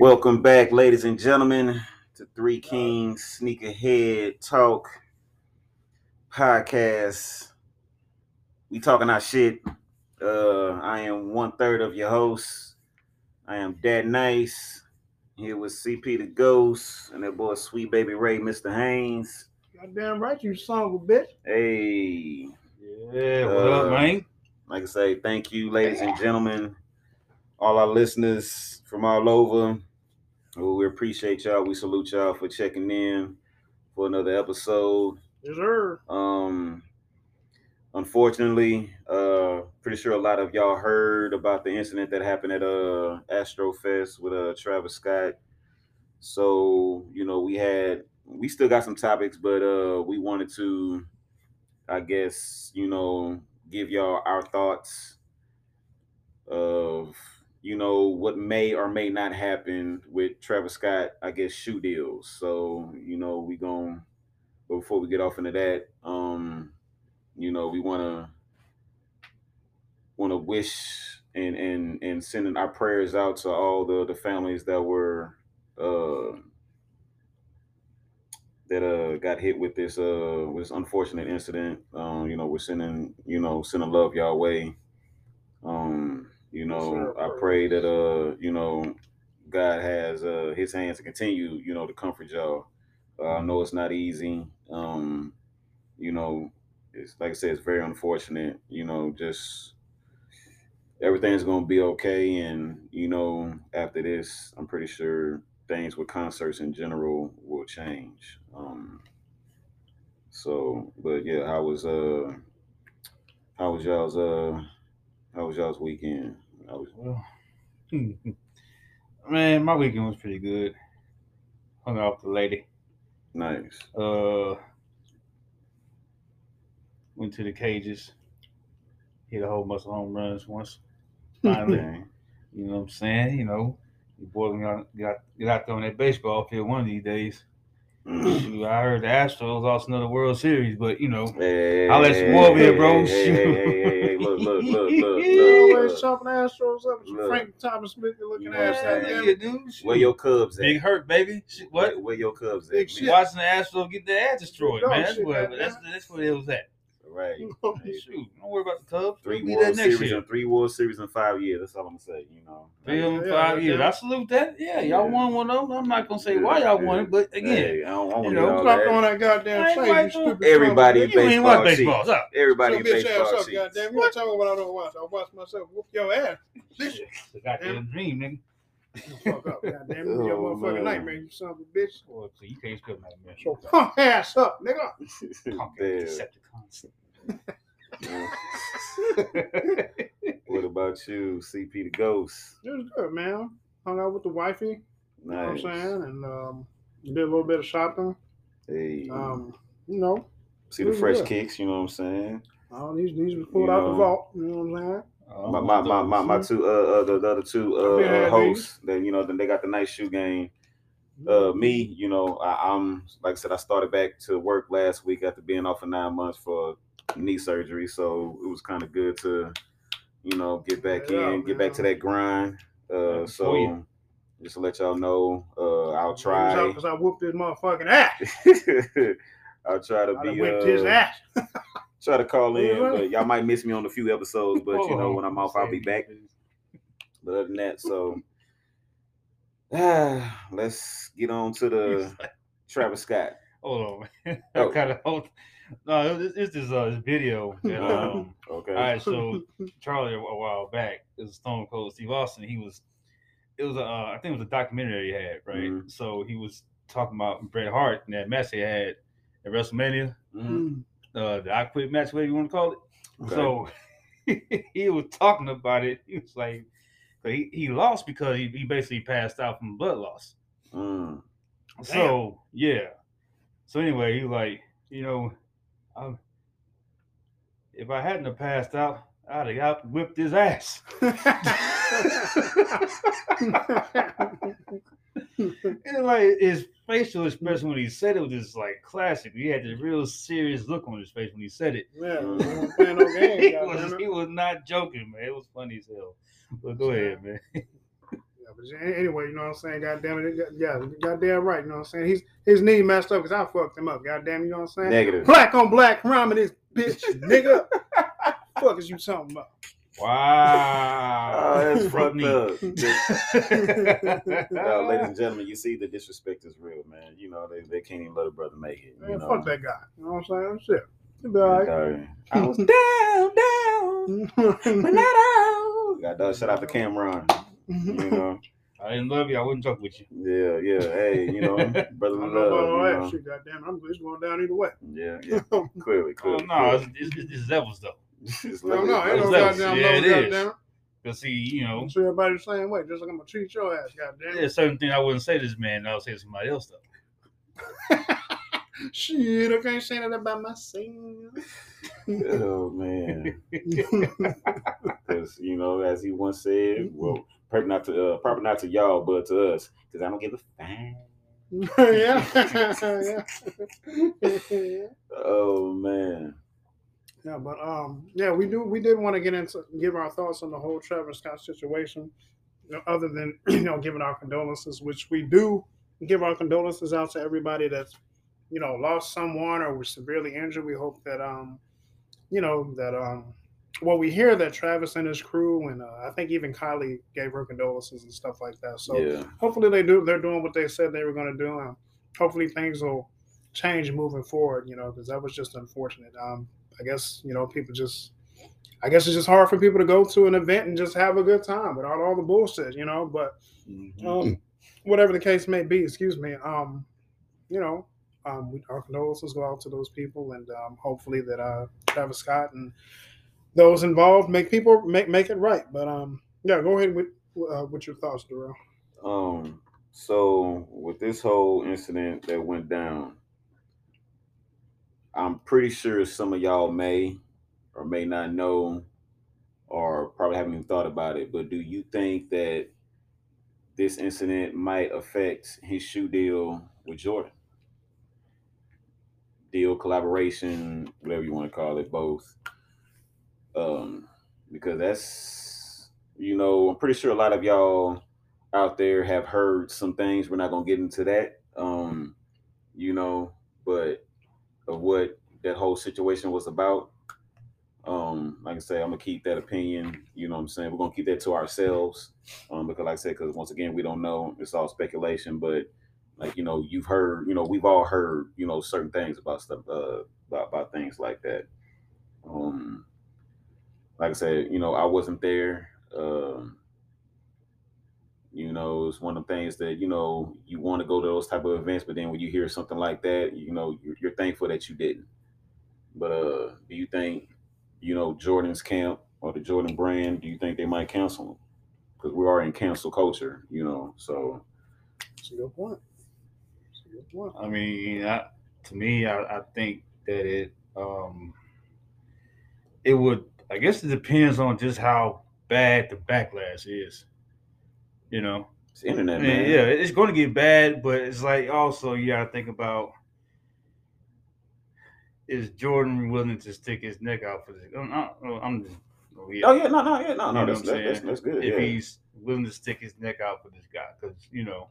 Welcome back, ladies and gentlemen, to Three Kings Sneakerhead Talk podcast. We talking our shit. Uh, I am one third of your host. I am Dad Nice. Here with CP the Ghost and that boy Sweet Baby Ray, Mr. Haynes. Goddamn right, you son of a bitch. Hey, Yeah, what up, Uh, man? like I say, thank you, ladies and gentlemen, all our listeners from all over. Well, we appreciate y'all. We salute y'all for checking in for another episode. Yes, sir. Um, unfortunately, uh, pretty sure a lot of y'all heard about the incident that happened at uh Astrofest with uh Travis Scott. So you know we had we still got some topics, but uh we wanted to, I guess you know, give y'all our thoughts of you know what may or may not happen with Travis Scott. I guess shoe deals. So you know we going but before we get off into that, um, you know, we want to want to wish and and and sending our prayers out to all the the families that were uh that uh got hit with this uh with this unfortunate incident. Um, you know, we're sending you know sending love y'all way. Um, you know. I pray that uh you know God has uh His hands to continue you know to comfort y'all. Uh, I know it's not easy. Um, you know, it's like I said, it's very unfortunate. You know, just everything's gonna be okay, and you know, after this, I'm pretty sure things with concerts in general will change. Um, so, but yeah, how was uh, how was y'all's uh, how was y'all's weekend? Was Well, man, my weekend was pretty good. Hung out with the lady. nice. Uh, went to the cages. Hit a whole bunch of home runs once. Finally, you know what I'm saying? You know, you boys gonna get out, get out there on that baseball field one of these days. Shoot, I heard the Astros lost another World Series, but you know, Hey, I'll let you over here, bro. Hey, hey, hey, hey, hey, hey, look, look, look, look, You look, always look. chopping Astros up with your Look. Frank Thomas Smith looking You ass. know what I'm yeah, dude. shoot. Where your Cubs at? Big hurt, baby. Shit, what? Where, where your Cubs at? Big shit. Watching the Astros get their ass destroyed, Dog man. That's shit, where, goddamn. that's, that's where it was at. Right. Shoot, don't worry about the Cubs. Three World there next Series year. and three World Series in five years. That's all I'm gonna say. You know. Three of them, Yeah, five yeah, years. yeah. I salute that. Yeah, y'all Yeah. won one of them. I'm not gonna say Yeah, why y'all won it, but again, Hey, I don't, I don't you want know, to all Stop throwing that. that goddamn I ain't shade, like you stupid Everybody son of a you ain't baseball watch baseball. sheets. Everybody bitch. Your bitch baseball ass up, sheets. goddamn. You don't tell me what I don't watch. I watch myself whoop your ass. Bitch, It's a goddamn dream, nigga. Fuck up, goddamn. You your Oh, motherfucking man. nightmare, you son of a bitch. Boy, so you can't spell that, man. So pump ass up, nigga. Punk Decepticons. what about you, CP the Ghost? It was good, man. Hung out with the wifey, you know what I'm Nice. saying? And um, did a little bit of shopping. Hey, Um, you know, see the fresh good. kicks. You know what I'm saying? all these these was pulled You out know. the vault. You know what I'm saying? Oh, my my my my, my two uh, uh the, the other two uh, uh hosts that you know then they got the nice shoe game. Uh, me, you know, I, I'm like I said, I started back to work last week after being off for nine months for knee surgery, so it was kind of good to, you know, get back Yeah, in, get back to that grind. Uh, so you. just to let y'all know, uh, I'll try. because I whooped his motherfucking ass. I'll try to I be whipped his uh, ass. try to call in, but y'all might miss me on a few episodes. But you know, when I'm off, I'll be back. But other than that, so ah, let's get on to the Travis Scott. Hold on, man. Oh. I kind of hold. No, it's, it's this uh this video. That, Uh-huh. um, Okay. all right, so Charlie a while back, it was Stone Cold Steve Austin. He was, it was a, uh, I think it was a documentary he had, right? Mhm. So he was talking about Bret Hart and that match he had at WrestleMania, Mhm. Uh, the I Quit match, whatever you want to call it. Okay. So he was talking about it. He was like, he, he lost because he, he basically passed out from blood loss. Mm. So yeah. So anyway, he was like, you know, i if I hadn't have passed out, I'd have got whipped his ass. And like his facial expression when he said it was just like classic. He had this real serious look on his face when he said it. yeah, we no games. he, was, he was not joking, man. It was funny as hell. But go ahead, man. Yeah, Yeah, but anyway, you know what I'm saying? God damn it. Yeah, goddamn right. You know what I'm saying? He's his knee messed up because I fucked him up. God damn, you know what I'm saying? Negative. Black on black crime in this bitch, nigga. fuck is you talking about? Wow. Oh, that's fucked up. Uh, ladies and gentlemen, you see the disrespect is real, man. You know they, they can't even let a brother make it. You Man, know? fuck that guy. You know what I'm saying? Shit. Be all right. I was down, down, but not out. Got. Shout out to Cameron. You know. I didn't love you. I wouldn't talk with you. Yeah, yeah. Hey, you know, brother I love. know all that shit, goddamn. I'm just going down either way. Yeah, yeah. Clearly, Oh clearly. no, it's, it's, it's, it's levels though. It's No, literally- no, ain't no levels. goddamn Yeah, low, it is. goddamn. Cause see, you know, I'm sure everybody the same way. Just like I'm gonna treat your ass, goddamn. there's certain things I wouldn't say to this man. I would say to somebody else though. Shit, I can't say that about myself. Oh man, because you know, as he once said, well, probably not to uh, probably not to y'all, but to us, because I don't give a fang. yeah. yeah. Oh man, Yeah, but um, yeah, we do. We did want to get into give our thoughts on the whole Travis Scott situation, you know, other than you know giving our condolences, which we do give our condolences out to everybody that's you know lost someone or was severely injured. We hope that um, you know that um, well, we hear that Travis and his crew and uh, I think even Kylie gave her condolences and stuff like that. So yeah, hopefully they do. They're doing what they said they were going to do. And hopefully things will change moving forward. You know, because that was just unfortunate. Um, I guess you know people just. I guess it's just hard for people to go to an event and just have a good time without all the bullshit. You know, but Mhm. um, whatever the case may be, excuse me. Um, you know, um, we, our condolences go out to those people, and um, hopefully that uh, Travis Scott and those involved make people make make it right. But um, yeah, go ahead with uh, with your thoughts, Darrell. Um, so with this whole incident that went down, I'm pretty sure some of y'all may or may not know or probably haven't even thought about it, but do you think that this incident might affect his shoe deal with Jordan? Deal, collaboration, whatever you want to call it, both. Um, because that's you know, I'm pretty sure a lot of y'all out there have heard some things. We're not gonna get into that. Um, you know, but of what that whole situation was about. Um, like I say, I'm gonna keep that opinion. You know what I'm saying? We're gonna keep that to ourselves. Um, because like I said, because once again, we don't know. It's all speculation, but like you know, you've heard, you know, we've all heard, you know, certain things about stuff, uh, about about things like that. Um, like I said, you know, I wasn't there. Um, you know, it's one of the things that you know you want to go to those type of events, but then when you hear something like that, you know, you're, you're thankful that you didn't. But uh, do you think, you know, Jordan's camp or the Jordan brand, do you think they might cancel him? Because we are in cancel culture, you know. So That's a good point. That's a good point. I mean, I, to me, I, I think that it um it would. I guess it depends on just how bad the backlash is. You know, it's internet, I mean, man. yeah, it's going to get bad, but it's like also you got to think about is Jordan willing to stick his neck out for this? I'm, I'm, I'm just, oh, yeah. Oh yeah, no, no, yeah, no, no. You know That's, that's, that's, good. if yeah. he's willing to stick his neck out for this guy, because you know,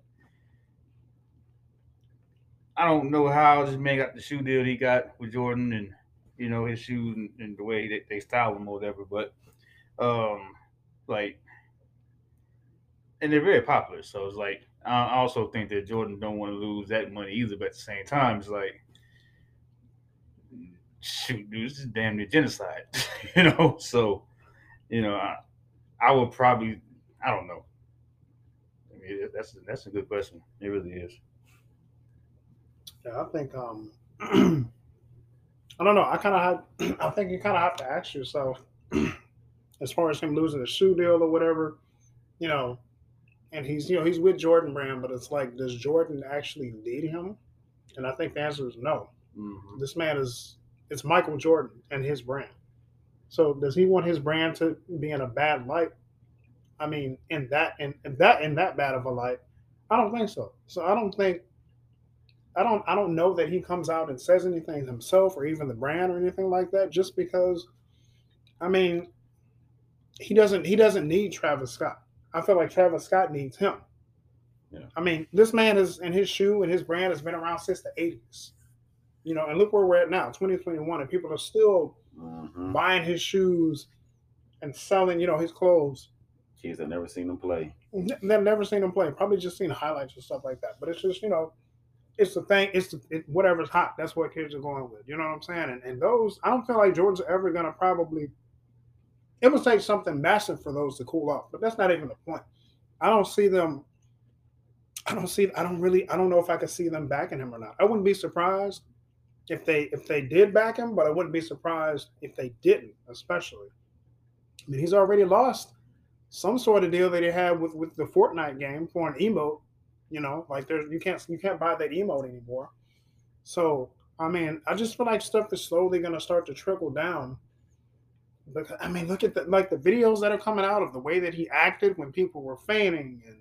I don't know how this man got the shoe deal he got with Jordan, and you know his shoes and, and the way that they style them or whatever. But um, like, and they're very popular, so it's like I also think that Jordan don't want to lose that money either. But at the same time, it's like, shoot, dude, this is damn near genocide, you know. So, you know, I, I would probably, I don't know. I mean, that's that's a good question. It really is. Yeah, I think um I don't know. I kind of I think you kind of have to ask yourself as far as him losing a shoe deal or whatever, you know, and he's you know he's with Jordan Brand, but it's like does Jordan actually need him? And I think the answer is no. Mm-hmm. This man is it's Michael Jordan and his brand. So does he want his brand to be in a bad light? I mean, in that in, in that in that bad of a light, I don't think so. So I don't think I don't I don't know that he comes out and says anything himself or even the brand or anything like that just because I mean he doesn't he doesn't need Travis Scott. I feel like Travis Scott needs him. Yeah. I mean, this man is in his shoe and his brand has been around since the 80s. You know, and look where we're at now, 2021, and people are still Mhm. buying his shoes and selling, you know, his clothes. Kids, I've never seen him play. They've never seen him play. Probably just seen highlights and stuff like that. But it's just, you know, it's the thing. It's the, it, whatever's hot. That's what kids are going with. You know what I'm saying? And, and those, I don't feel like Jordan's ever gonna probably. It would take something massive for those to cool off, but that's not even the point. I don't see them. I don't see. I don't really. I don't know if I could see them backing him or not. I wouldn't be surprised if they if they did back him, but I wouldn't be surprised if they didn't, especially. I mean, he's already lost some sort of deal that he had with with the Fortnite game for an emote. You know, like there's you can't you can't buy that emote anymore. So I mean, I just feel like stuff is slowly going to start to trickle down. Because I mean, look at the like the videos that are coming out of the way that he acted when people were fainting and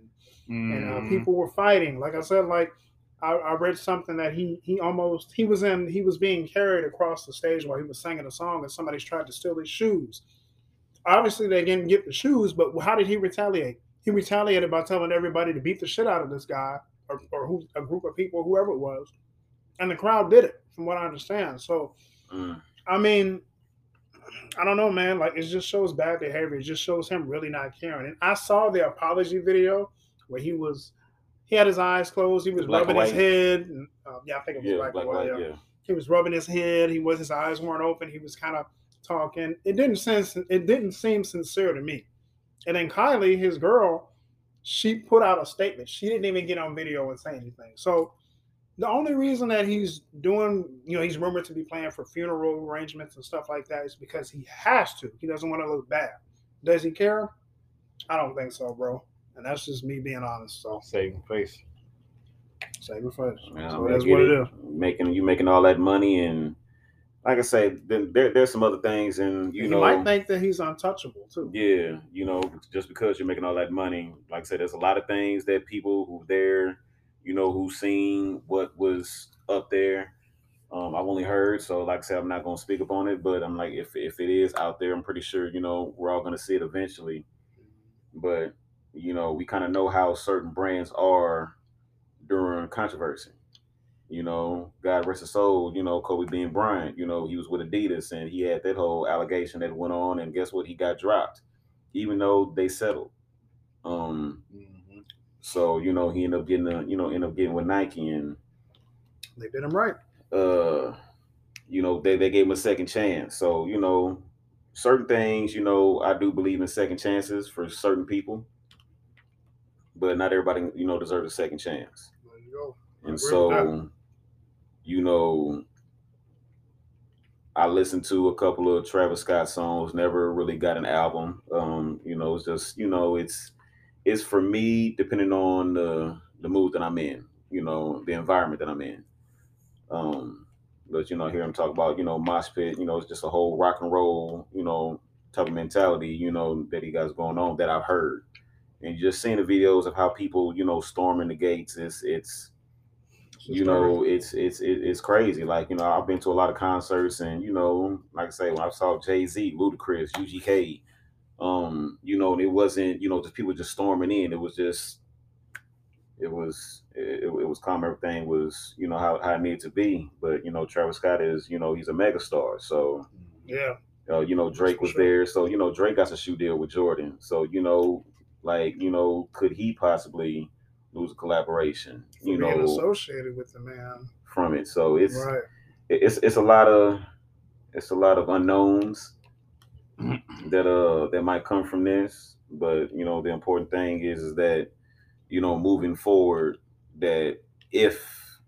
and uh, Mhm. people were fighting. Like I said, like I, I read something that he he almost he was in he was being carried across the stage while he was singing a song, and somebody's tried to steal his shoes. Obviously, they didn't get the shoes, but how did he retaliate? He retaliated by telling everybody to beat the shit out of this guy or, or who a group of people, whoever it was, and the crowd did it, from what I understand. So, Mm. I mean, I don't know, man. Like it just shows bad behavior. It just shows him really not caring. And I saw the apology video where he was, he had his eyes closed. He was Black rubbing his head. And, uh, yeah, I think it was Yeah, black, black, and white. white, yeah. yeah. He was rubbing his head. He was his eyes weren't open. He was kind of talking. It didn't sense. It didn't seem sincere to me. And then Kylie, his girl, she put out a statement. She didn't even get on video and say anything. So the only reason that he's doing, you know, he's rumored to be playing for funeral arrangements and stuff like that is because he has to. He doesn't want to look bad. Does he care? I don't think so, bro. And that's just me being honest. So saving face. save it first. Yeah, so that's get what it is. Making you making all that money, and like I say, then there, there's some other things, and you know You, know, might think that he's untouchable too. yeah, you know, just because you're making all that money, like I said, there's a lot of things that people who there, you know, who seen what was up there. Um, I've only heard, so like I said, I'm not gonna speak up on it, but I'm like, if if it is out there, I'm pretty sure, you know, we're all gonna see it eventually. But you know, we kind of know how certain brands are during controversy. You know, God rest his soul, you know, Kobe being Bryant, you know, he was with Adidas and he had that whole allegation that went on, and guess what? He got dropped, even though they settled. Um, Mhm. So you know, he ended up getting a, you know, ended up getting with Nike and They did him right. uh you know they, they gave him a second chance so you know certain things you know i do believe in second chances for certain people but not everybody you know deserves a second chance There you go. And so you know i listened to a couple of travis scott songs never really got an album um you know it's just you know it's it's for me depending on the the mood that i'm in you know the environment that i'm in um but you know hear him talk about you know mosh pit you know it's just a whole rock and roll you know type of mentality you know that he got going on that i've heard and just seeing the videos of how people you know storming the gates it's it's you know it's it's it's crazy like you know i've been to a lot of concerts and you know like i say when i saw jay-z ludacris ugk um you know it wasn't you know just people just storming in it was just it was it, it was calm everything was you know how, how it needed to be but you know travis scott is you know he's a megastar so yeah. uh, you know Drake was sure. there, so you know Drake got a shoe deal with Jordan. So you know, like you know, could he possibly lose a collaboration? You being know, associated with the man. from it. So it's right. it's it's a lot of it's a lot of unknowns that uh that might come from this. But you know, the important thing is is that you know moving forward that if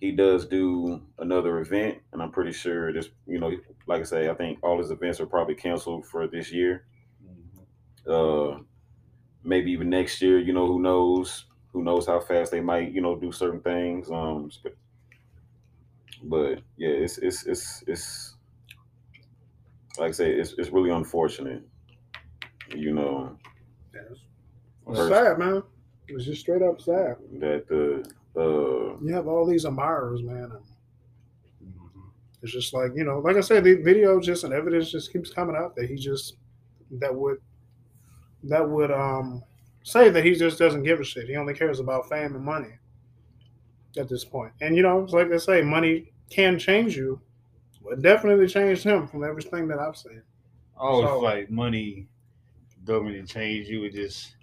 he does do another event, and I'm pretty sure this, you know, like I say, I think all his events are probably canceled for this year. Mhm. Uh, maybe even next year. You know, who knows? Who knows how fast they might, you know, do certain things. Um, but yeah, it's it's it's it's like I say, it's it's really unfortunate. You know It's First- sad, man. It's just straight up sad. that the uh You have all these admirers, man. And Mhm. it's just like, you know, like I said, the video just and evidence just keeps coming out that he just that would that would um say that he just doesn't give a shit. He only cares about fame and money at this point. And you know, it's like I say, money can change you. Well, definitely changed him from everything that I've seen. I always So- feel like money don't really change you. It just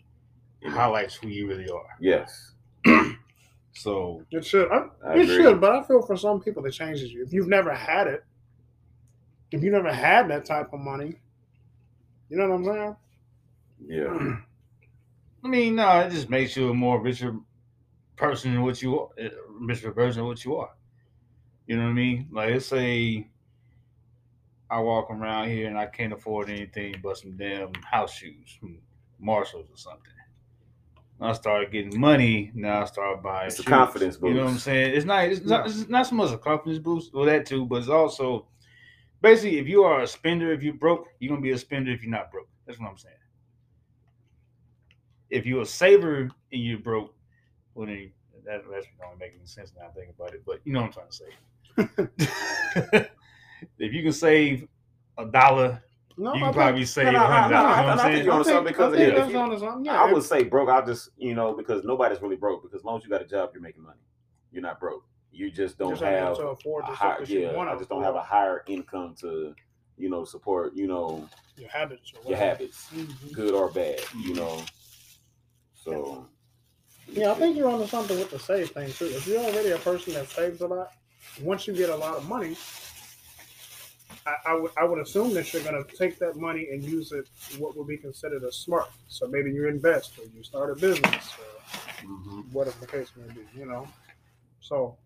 it highlights who you really are. Yes, So It should. I, I it agree. should, but I feel for some people it changes you. If you've never had it, if you never had that type of money, you know what I'm saying? yeah, I mean, no, it just makes you a more richer person than what you are, a richer version of what you are. You know what I mean? Like, let's say I walk around here and I can't afford anything but some damn house shoes from Marshalls or something. I started getting money. Now I start buying. It's a shoes. confidence You know what I'm saying? It's not. It's not. It's not so much a confidence boost. Well, that too, but it's also basically if you are a spender, if you're broke, you're gonna be a spender if you're not broke. That's what I'm saying. If you're a saver and you're broke, well then that that's don't make any sense now I think about it. But you know what I'm trying to say. if you can save a dollar, No, you I can think- probably save a hundred no, dollars. I- You know what I I'm think you're on I something because I think yeah, that's you- on his. Yeah, I would say broke. I just you know because nobody's really broke because as long as you got a job, you're making money. You're not broke. You just don't just have to afford a the high, stuff you yeah. I just don't have a higher income to you know support you know your habits. Or your whatever. habits, Mhm. good or bad. You know, so Yeah, I think you're onto something with the save thing too. If you're already a person that saves a lot, once you get a lot of money, I, I would I would assume that you're gonna take that money and use it what would be considered a smart. So maybe you invest or you start a business or Mhm. whatever the case may be, you know. So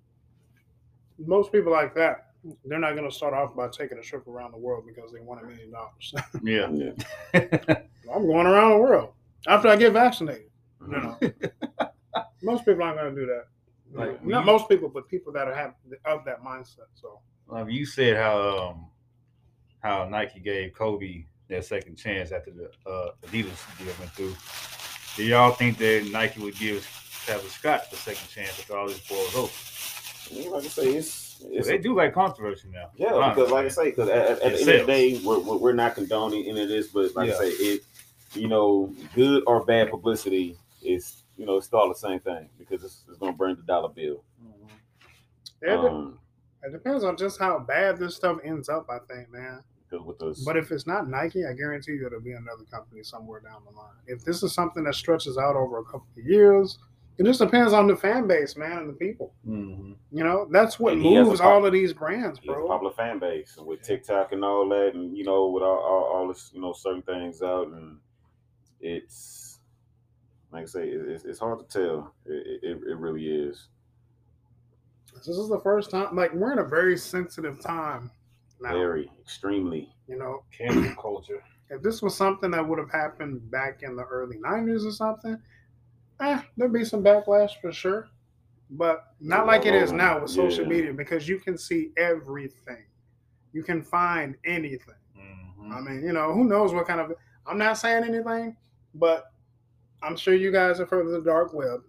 most people like that, they're not gonna start off by taking a trip around the world because they want a million dollars. Yeah. yeah. I'm going around the world after I get vaccinated. You know, most people aren't going to do that. Like, not you- most people, but people that are have of that mindset. So Um, you said how um, how Nike gave Kobe that second chance after the uh, Adidas deal went through. Do y'all think that Nike would give Travis Scott the second chance after all this boils over? Yeah, like I say, it's it's they do like controversy now. Yeah, because like I say, because at, at, at the It end of the day, we're, we're we're not condoning any of this, but like Yeah. I say, it, you know, good or bad publicity is, you know, it's all the same thing because it's, it's going to burn the dollar bill. it, de- Um, it depends on just how bad this stuff ends up. I think, man. With those, But if it's not Nike, I guarantee you it'll be another company somewhere down the line. If this is something that stretches out over a couple of years, it just depends on the fan base, man, and the people. Mm-hmm. You know, that's what And he has a moves pop- all of these brands, he has a bro. popular fan base, and with TikTok and all that, and you know, with all, all, all this, you know, certain things out, and it's like I say, it's, it's hard to tell. It, it, it really is. This is the first time, like we're in a very sensitive time now. Very, extremely. You know, Cancel culture. if this was something that would have happened back in the early '90s or something, eh, there'd be some backlash for sure. But not like it is now with social Yeah. media because you can see everything. You can find anything. Mm-hmm. I mean, you know, who knows what kind of. I'm not saying anything, but I'm sure you guys have heard of the dark web.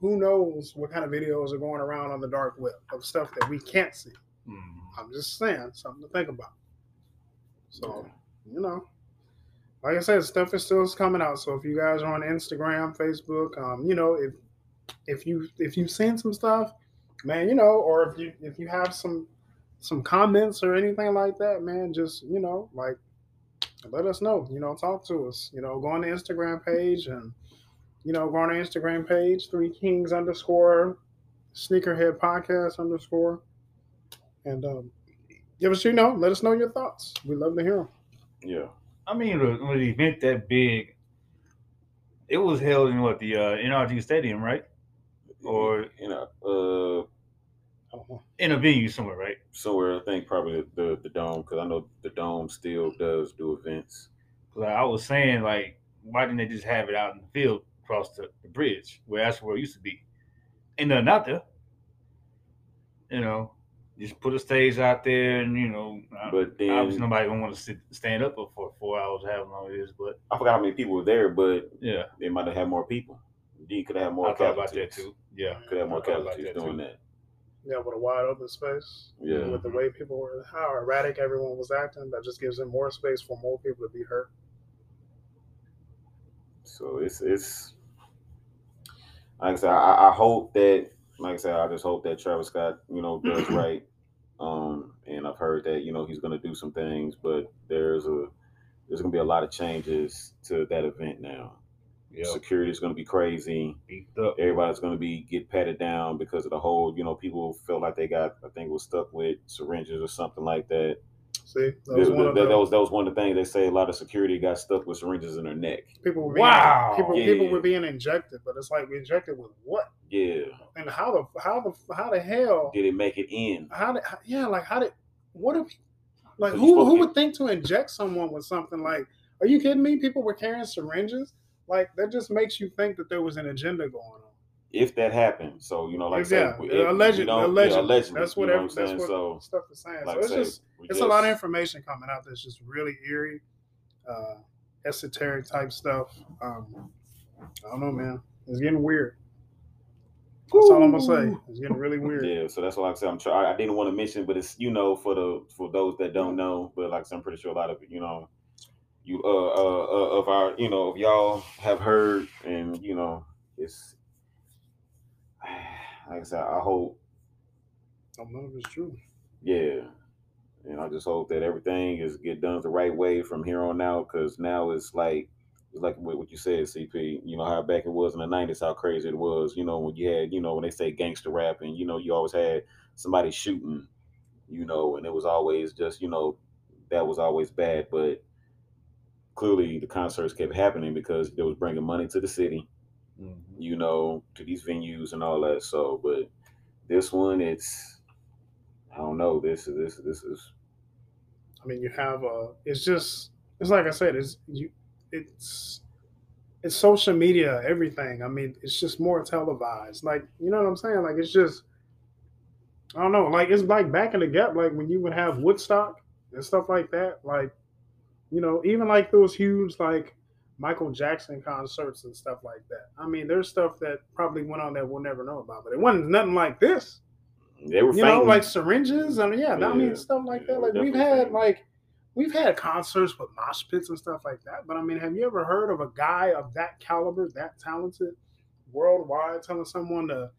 Who knows what kind of videos are going around on the dark web of stuff that we can't see? Mm-hmm. I'm just saying something to think about. So, you know, like I said, stuff is still coming out. So if you guys are on Instagram, Facebook, um, you know, if if you if you've seen some stuff, man, you know, or if you if you have some some comments or anything like that, man, just you know, like let us know. You know, talk to us. You know, go on the Instagram page and you know, go on the Instagram page, three kings underscore sneakerhead podcast underscore. And um give us, you know, let us know your thoughts. We love to hear them. Yeah. I mean, with with an event that big, it was held in what the uh, NRG Stadium, right? Or- you know, uh, I don't know. In a venue somewhere, right? somewhere I think probably the the dome because I know the dome still does do events. Because I was saying, like, why didn't they just have it out in the field across the, the bridge where that's where it used to be? Ain't nothing out there. You know, just put a stage out there, and you know, But then obviously nobody gonna want to sit stand up for four hours, however long it is. But I forgot how many people were there, but yeah, they might have had more people. D could have had more I thought about that too. Yeah, Could have more I thought about casualties that, doing too. that. Yeah, with a wide open space. Yeah. With the way people were, how erratic everyone was acting, that just gives them more space for more people to be hurt. So it's it's like I said, I, I hope that like I said, I just hope that Travis Scott, you know, does right. Um, and I've heard that, you know, he's gonna do some things, but there's a there's gonna be a lot of changes to that event now. Yeah, Security is gonna be crazy. Everybody's gonna be get patted down because of the whole, you know, people feel like they got I think was stuck with syringes or something like that. See, that That, was one of that- the that was that was one of the things they say a lot of security got stuck with syringes in their neck. people were being, Wow. people Yeah. people were being injected, but it's like we injected with what? Yeah. And how the how the how the hell Did it make it in? how did yeah like how did what if like who who would think to inject someone with something like are you kidding me people were carrying syringes like that just makes you think that there was an agenda going on If that happened. So, you know, like I yeah said, if we alleged, don't- yeah, allegedly. allegedly, that's you what know what I'm saying? what So stuff is saying like so I it's say, just we it's a lot of information coming out that's just really eerie uh esoteric type stuff. Um i don't know man. It's getting weird. That's all i'm gonna say. It's getting really weird. Yeah, so that's why I said I'm trying. I didn't want to mention, but it's you know for the for those that don't know, but like I said, I'm pretty sure a lot of you know, you uh uh, uh of our you know of y'all have heard, and you know it's like I said, I hope some of it's true. Yeah, and I just hope that everything is get done the right way from here on out, because now it's like. It's like what you said, CP. You know how back it was in the '90s, how crazy it was. You know when you had, you know when they say gangster rap, and you know you always had somebody shooting, you know, and it was always just, you know, that was always bad. But clearly the concerts kept happening because they was bringing money to the city, Mhm. you know, to these venues and all that. So, but this one, it's, I don't know. This is this this is I mean, you have a. it's just it's like I said, it's you it's it's social media, everything. I mean, it's just more televised. Like, you know what I'm saying? Like it's just I don't know, like it's like back in the gap, like when you would have Woodstock and stuff like that. Like, you know, even like those huge like Michael Jackson concerts and stuff like that. I mean, there's stuff that probably went on that we'll never know about, but it wasn't nothing like this they were you know, fainting. like syringes and yeah, I mean stuff like yeah, that. Like we've had fainting. like we've had concerts with mosh pits and stuff like that. But I mean, have you ever heard of a guy of that caliber, that talented, worldwide, telling someone to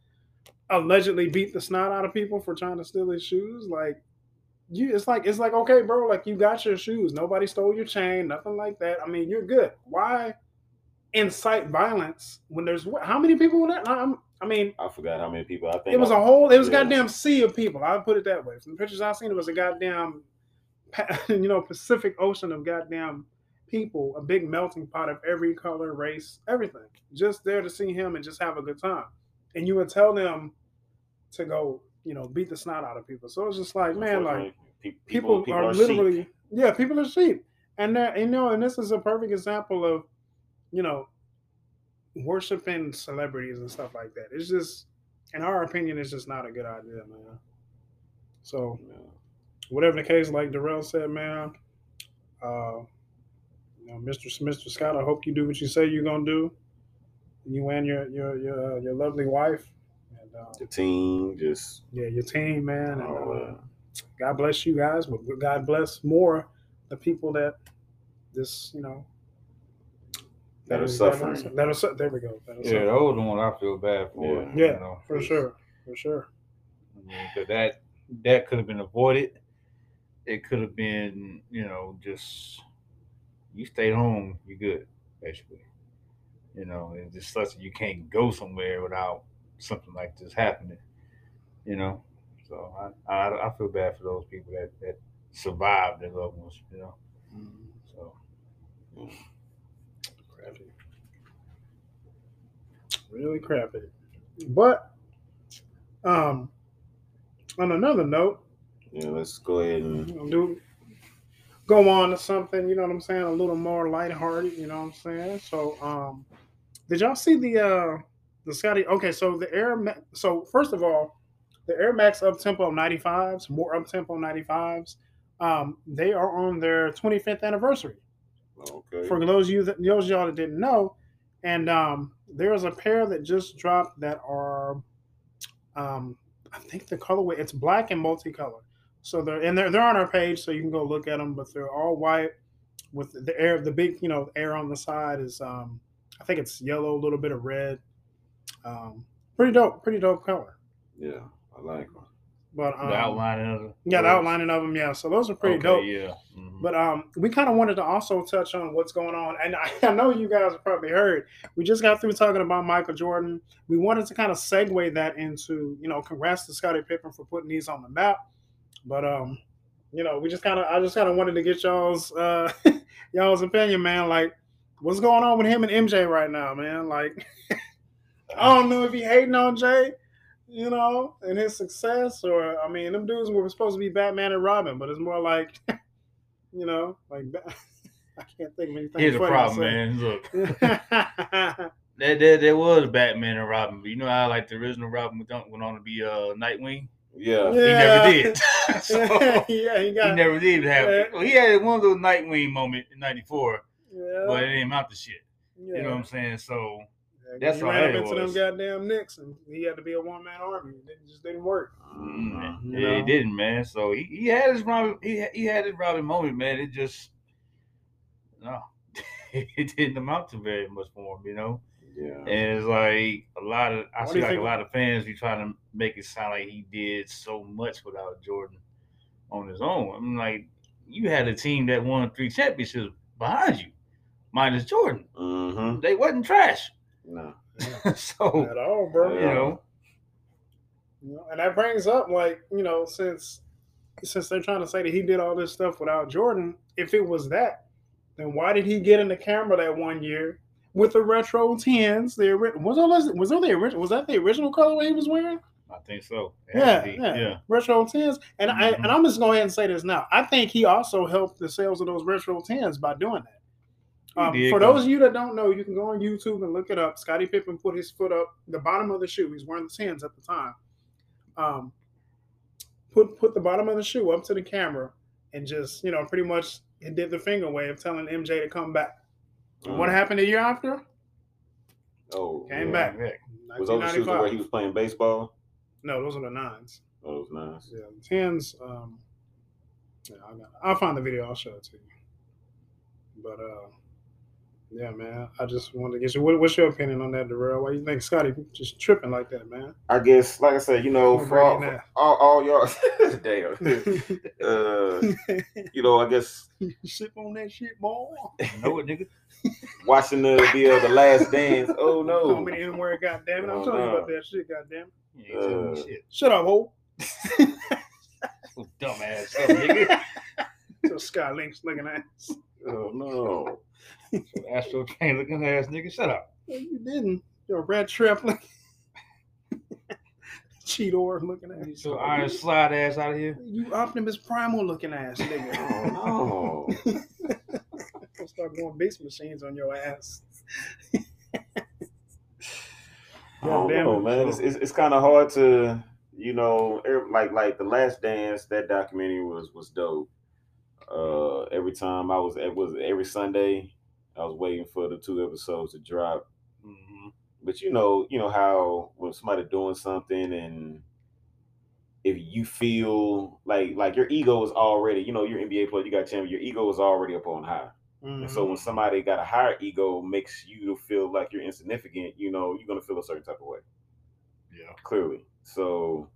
allegedly beat the snot out of people for trying to steal his shoes? Like you, it's like it's like okay, bro, like you got your shoes. Nobody stole your chain, nothing like that. I mean, you're good. Why incite violence when there's? How many people? That I'm, I mean, I forgot how many people. I think it was I- a whole. It was a goddamn sea of people. I'll put it that way. From the pictures I've seen, it was a goddamn, you know, Pacific Ocean of goddamn people. A big melting pot of every color, race, everything. Just there to see him and just have a good time. And you would tell them to go, you know, beat the snot out of people. So it's just like, man, like Pe- people, are, sheep. literally yeah people are sheep and that you know and this is a perfect example of you know worshiping celebrities and stuff like that. It's just in our opinion it's just not a good idea man. So whatever the case like Darrell said man uh you know mr mr scott i hope you do what you say you're gonna do. You and your your your, your lovely wife and uh, The team just yeah your team man and uh. God bless you guys, but God bless more the people that this, you know, That are that suffering. That are, su- there we go. That are Yeah, suffering. those are the ones I feel bad for. Yeah. you Yeah, know, for 'cause, sure, for sure. I mean, 'cause that that could have been avoided. It could have been, you know, just you stay home, you're good, basically. You know, it's just such that you can't go somewhere without something like this happening. You know, so I I, I feel bad for those people that that survived their loved ones. You know, mm-hmm. so Crappy. Really crappy. But um, on another note, Yeah, let's go ahead and do go on to something, you know what I'm saying, a little more lighthearted, you know what I'm saying? So um did y'all see the uh the Scottie okay, so the Air Ma- so first of all, the Air Max up tempo 95s, more up tempo 95s, um, they are on their 25th anniversary okay. for those of you that those of y'all that didn't know. And um, there's a pair that just dropped that are, um, I think the colorway it's black and multicolor. So they're and they're they're on our page, so you can go look at them. But they're all white with the air, the big you know air on the side is um, I think it's yellow, a little bit of red. Um, pretty dope, pretty dope color. Yeah, I like them. But um, the outlining of it. yeah, the outlining of them, yeah. So those are pretty okay, dope. Yeah. Mhm. But um, we kind of wanted to also touch on what's going on, and I, I know you guys have probably heard. We just got through talking about Michael Jordan. We wanted to kind of segue that into, you know, congrats to Scottie Pippen for putting these on the map. But um, you know, we just kind of, I just kind of wanted to get y'all's uh, y'all's opinion, man. Like, what's going on with him and MJ right now, man? Like, I don't know if he hating on Jay, you know, and his success, or I mean, them dudes were supposed to be Batman and Robin, but it's more like, you know, like I can't think of anything. Here's the problem, man. Look, there, there, there was Batman and Robin, but you know how like the original Robin went on, went on to be uh Nightwing. Yeah. He never did. so, he he got. never did have. Yeah. Well, he had one little Nightwing moment in '94, yeah, but it didn't amount to shit. yeah. You know what I'm saying? So Yeah, That's he ran it up into them goddamn Knicks, and he had to be a one man army. It just didn't work. You yeah, he didn't, man. So he, he had his Robin. He he had his Robin moment, man. It just no, it didn't amount to very much for him, you know. Yeah. And it's like a lot of I What see like a lot of fans be trying to make it sound like he did so much without Jordan on his own. I'm like, you had a team that won three championships behind you, minus Jordan. Mm-hmm. They wasn't trash. No. so At all, bro. you know, You know, and that brings up like you know since since they're trying to say that he did all this stuff without Jordan, if it was that, then why did he get in the camera that one year with the retro tens? The ori- was all this, was all the original was that the original colorway he was wearing? I think so. Yeah, yeah, yeah. retro tens. And I Mhm. and I'm just going ahead and say this now. I think he also helped the sales of those retro tens by doing that. Um, did, those of you that don't know, you can go on YouTube and look it up. Scottie Pippen put his foot up the bottom of the shoe. He's wearing the tens at the time. Um, put put the bottom of the shoe up to the camera and just you know pretty much it did the finger wave telling MJ to come back. And What Mm. happened a year after? Oh, Came yeah. back. Was those the shoes where he was playing baseball? No, those are the nines. Oh, was nice. Yeah, the tens. Um, yeah, I got, I'll find the video. I'll show it to you. But uh, yeah, man. I just wanted to get you. What, what's your opinion on that, Darrell? Why you think Scottie just tripping like that, man? I guess, like I said, you know, for all, for all, all y'all, damn, uh, you know, I guess you sip on that shit, boy. Know it, nigga. watching the the, uh, the Last Dance. Oh Call no, me the N word, goddamn it! I'm Oh, telling you no. about that shit, goddamn. You ain't Uh, shit. Shut up, ho. Oh, dumbass, nigga. So Scott Link's looking ass. oh no. So Astrotrain looking ass nigga. Shut up. No, you didn't. You're a Rattrap looking. Cheetor looking ass. So iron slide ass out of here. You Optimus Primal looking ass, nigga. Oh no. I'll start going Beast Machines on your ass. I don't know, it. man. It's, it's, it's kind of hard to, you know, er- like like the Last Dance. That documentary was was dope. Uh, every time I was it was every Sunday, I was waiting for the two episodes to drop. Mm-hmm. But you know, you know how when somebody doing something and if you feel like like your ego is already, you know, your NBA player, you got champion, your ego is already up on high. And so Mm-hmm. when somebody got a higher ego makes you feel like you're insignificant, you know, you're gonna feel a certain type of way. Yeah. Clearly. So,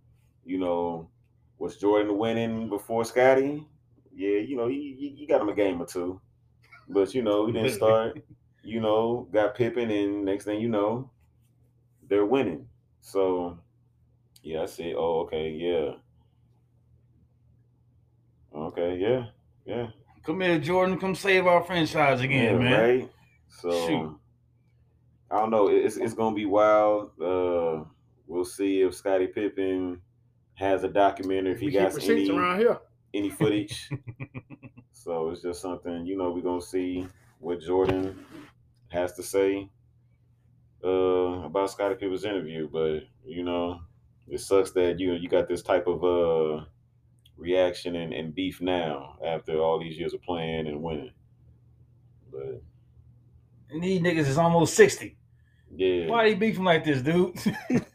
you know, was Jordan winning before Scottie? Yeah, you know, you, you, you got him a game or two. But you know, he didn't start, you know, got Pippen and next thing you know, they're winning. So yeah, I see. Oh, okay, yeah. Okay, yeah, yeah. Come here, Jordan. Come save our franchise again, Yeah, man. Right. So Shoot. I don't know. It's it's gonna be wild. Uh, we'll see if Scottie Pippen has a documentary if he got any around here. any footage. so it's just something you know we're gonna see what Jordan has to say uh, about Scottie Pippen's interview. But you know, it sucks that you know, you got this type of uh, reaction and, and beef now after all these years of playing and winning. But And these niggas is almost 60. yeah, Why they beefing like this, dude?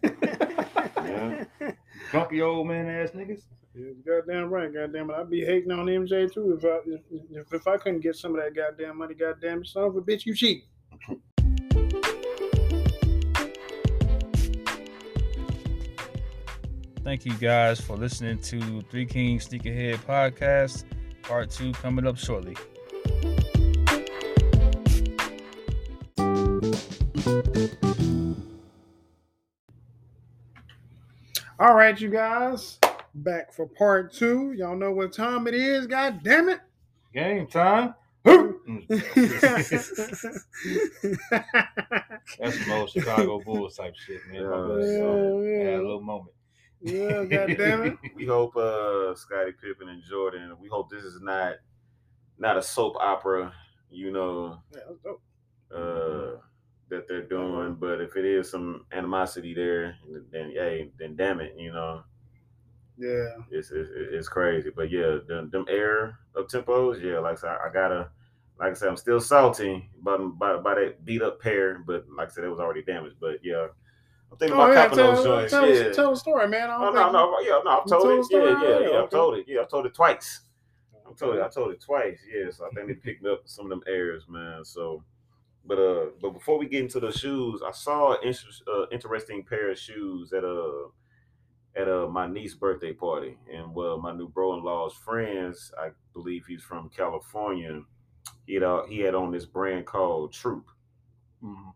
grumpy old man ass niggas. Yeah, goddamn right, goddamn it. I'd be hating on MJ too if I if, if, I couldn't get some of that goddamn money, goddamn son of a bitch, you cheat. Thank you guys for listening to Three Kings Sneakerhead Podcast. Part two coming up shortly. All right, you guys, back for part two. Y'all know what time it is. God damn it! Game time. That's some old Chicago Bulls type shit, man. My. Yeah, So, yeah. Had a little moment. yeah, god damn it. We hope uh Scottie Pippen and Jordan. We hope this is not not a soap opera, you know, Yeah, that's dope. uh that they're doing. But if it is some animosity there, then hey, then damn it, you know, yeah. it's it's, it's crazy. But yeah, them, them air up tempos, yeah, like I said, I gotta. Like I said, I'm still salty about, by, by that beat up pair, but like I said, it was already damaged. But yeah, I'm thinking Oh, about yeah, copping tell, those joints. tell, yeah. tell the story, man. I Oh no, no, yeah, no, I've told it. story Yeah, yeah, yeah. I've Okay. told it. Yeah, I've told it twice. I told it. I told it twice. Yeah, so I think they picked up some of them airs, man. So, but uh, but before we get into the shoes, I saw an inter- uh, interesting pair of shoes at uh at uh my niece's birthday party, and well, my new bro-in-law's friends, I believe he's from California. He had uh, he had on this brand called Troop. Mhm.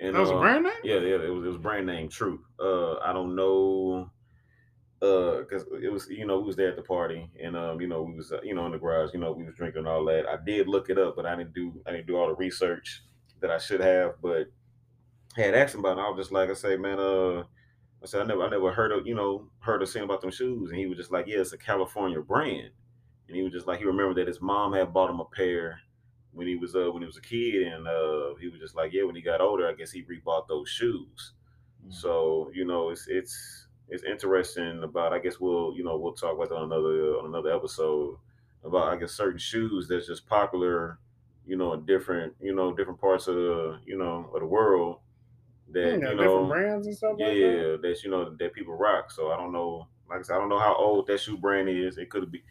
And, That was a uh, brand name? yeah, yeah, it was it was brand name Troop. Uh, I don't know, uh, because it was you know we was there at the party and um you know we was uh, you know in the garage you know we was drinking and all that. I did look it up, but I didn't do I didn't do all the research that I should have. But I had asked him about it. I was just like I say, man, uh, I said I never I never heard of you know heard of saying about them shoes, and he was just like, yeah, it's a California brand, and he was just like he remembered that his mom had bought him a pair when he was uh when he was a kid, and uh he was just like, yeah, when he got older, I guess he rebought those shoes. So you know, it's it's it's interesting about. I guess we'll you know we'll talk about that on another on another episode about I guess certain shoes that's just popular, you know, different you know different parts of the you know of the world that Yeah, you different know brands and stuff like that. yeah that's you know that people rock. So I don't know. Like I said, I don't know how old that shoe brand is. It could be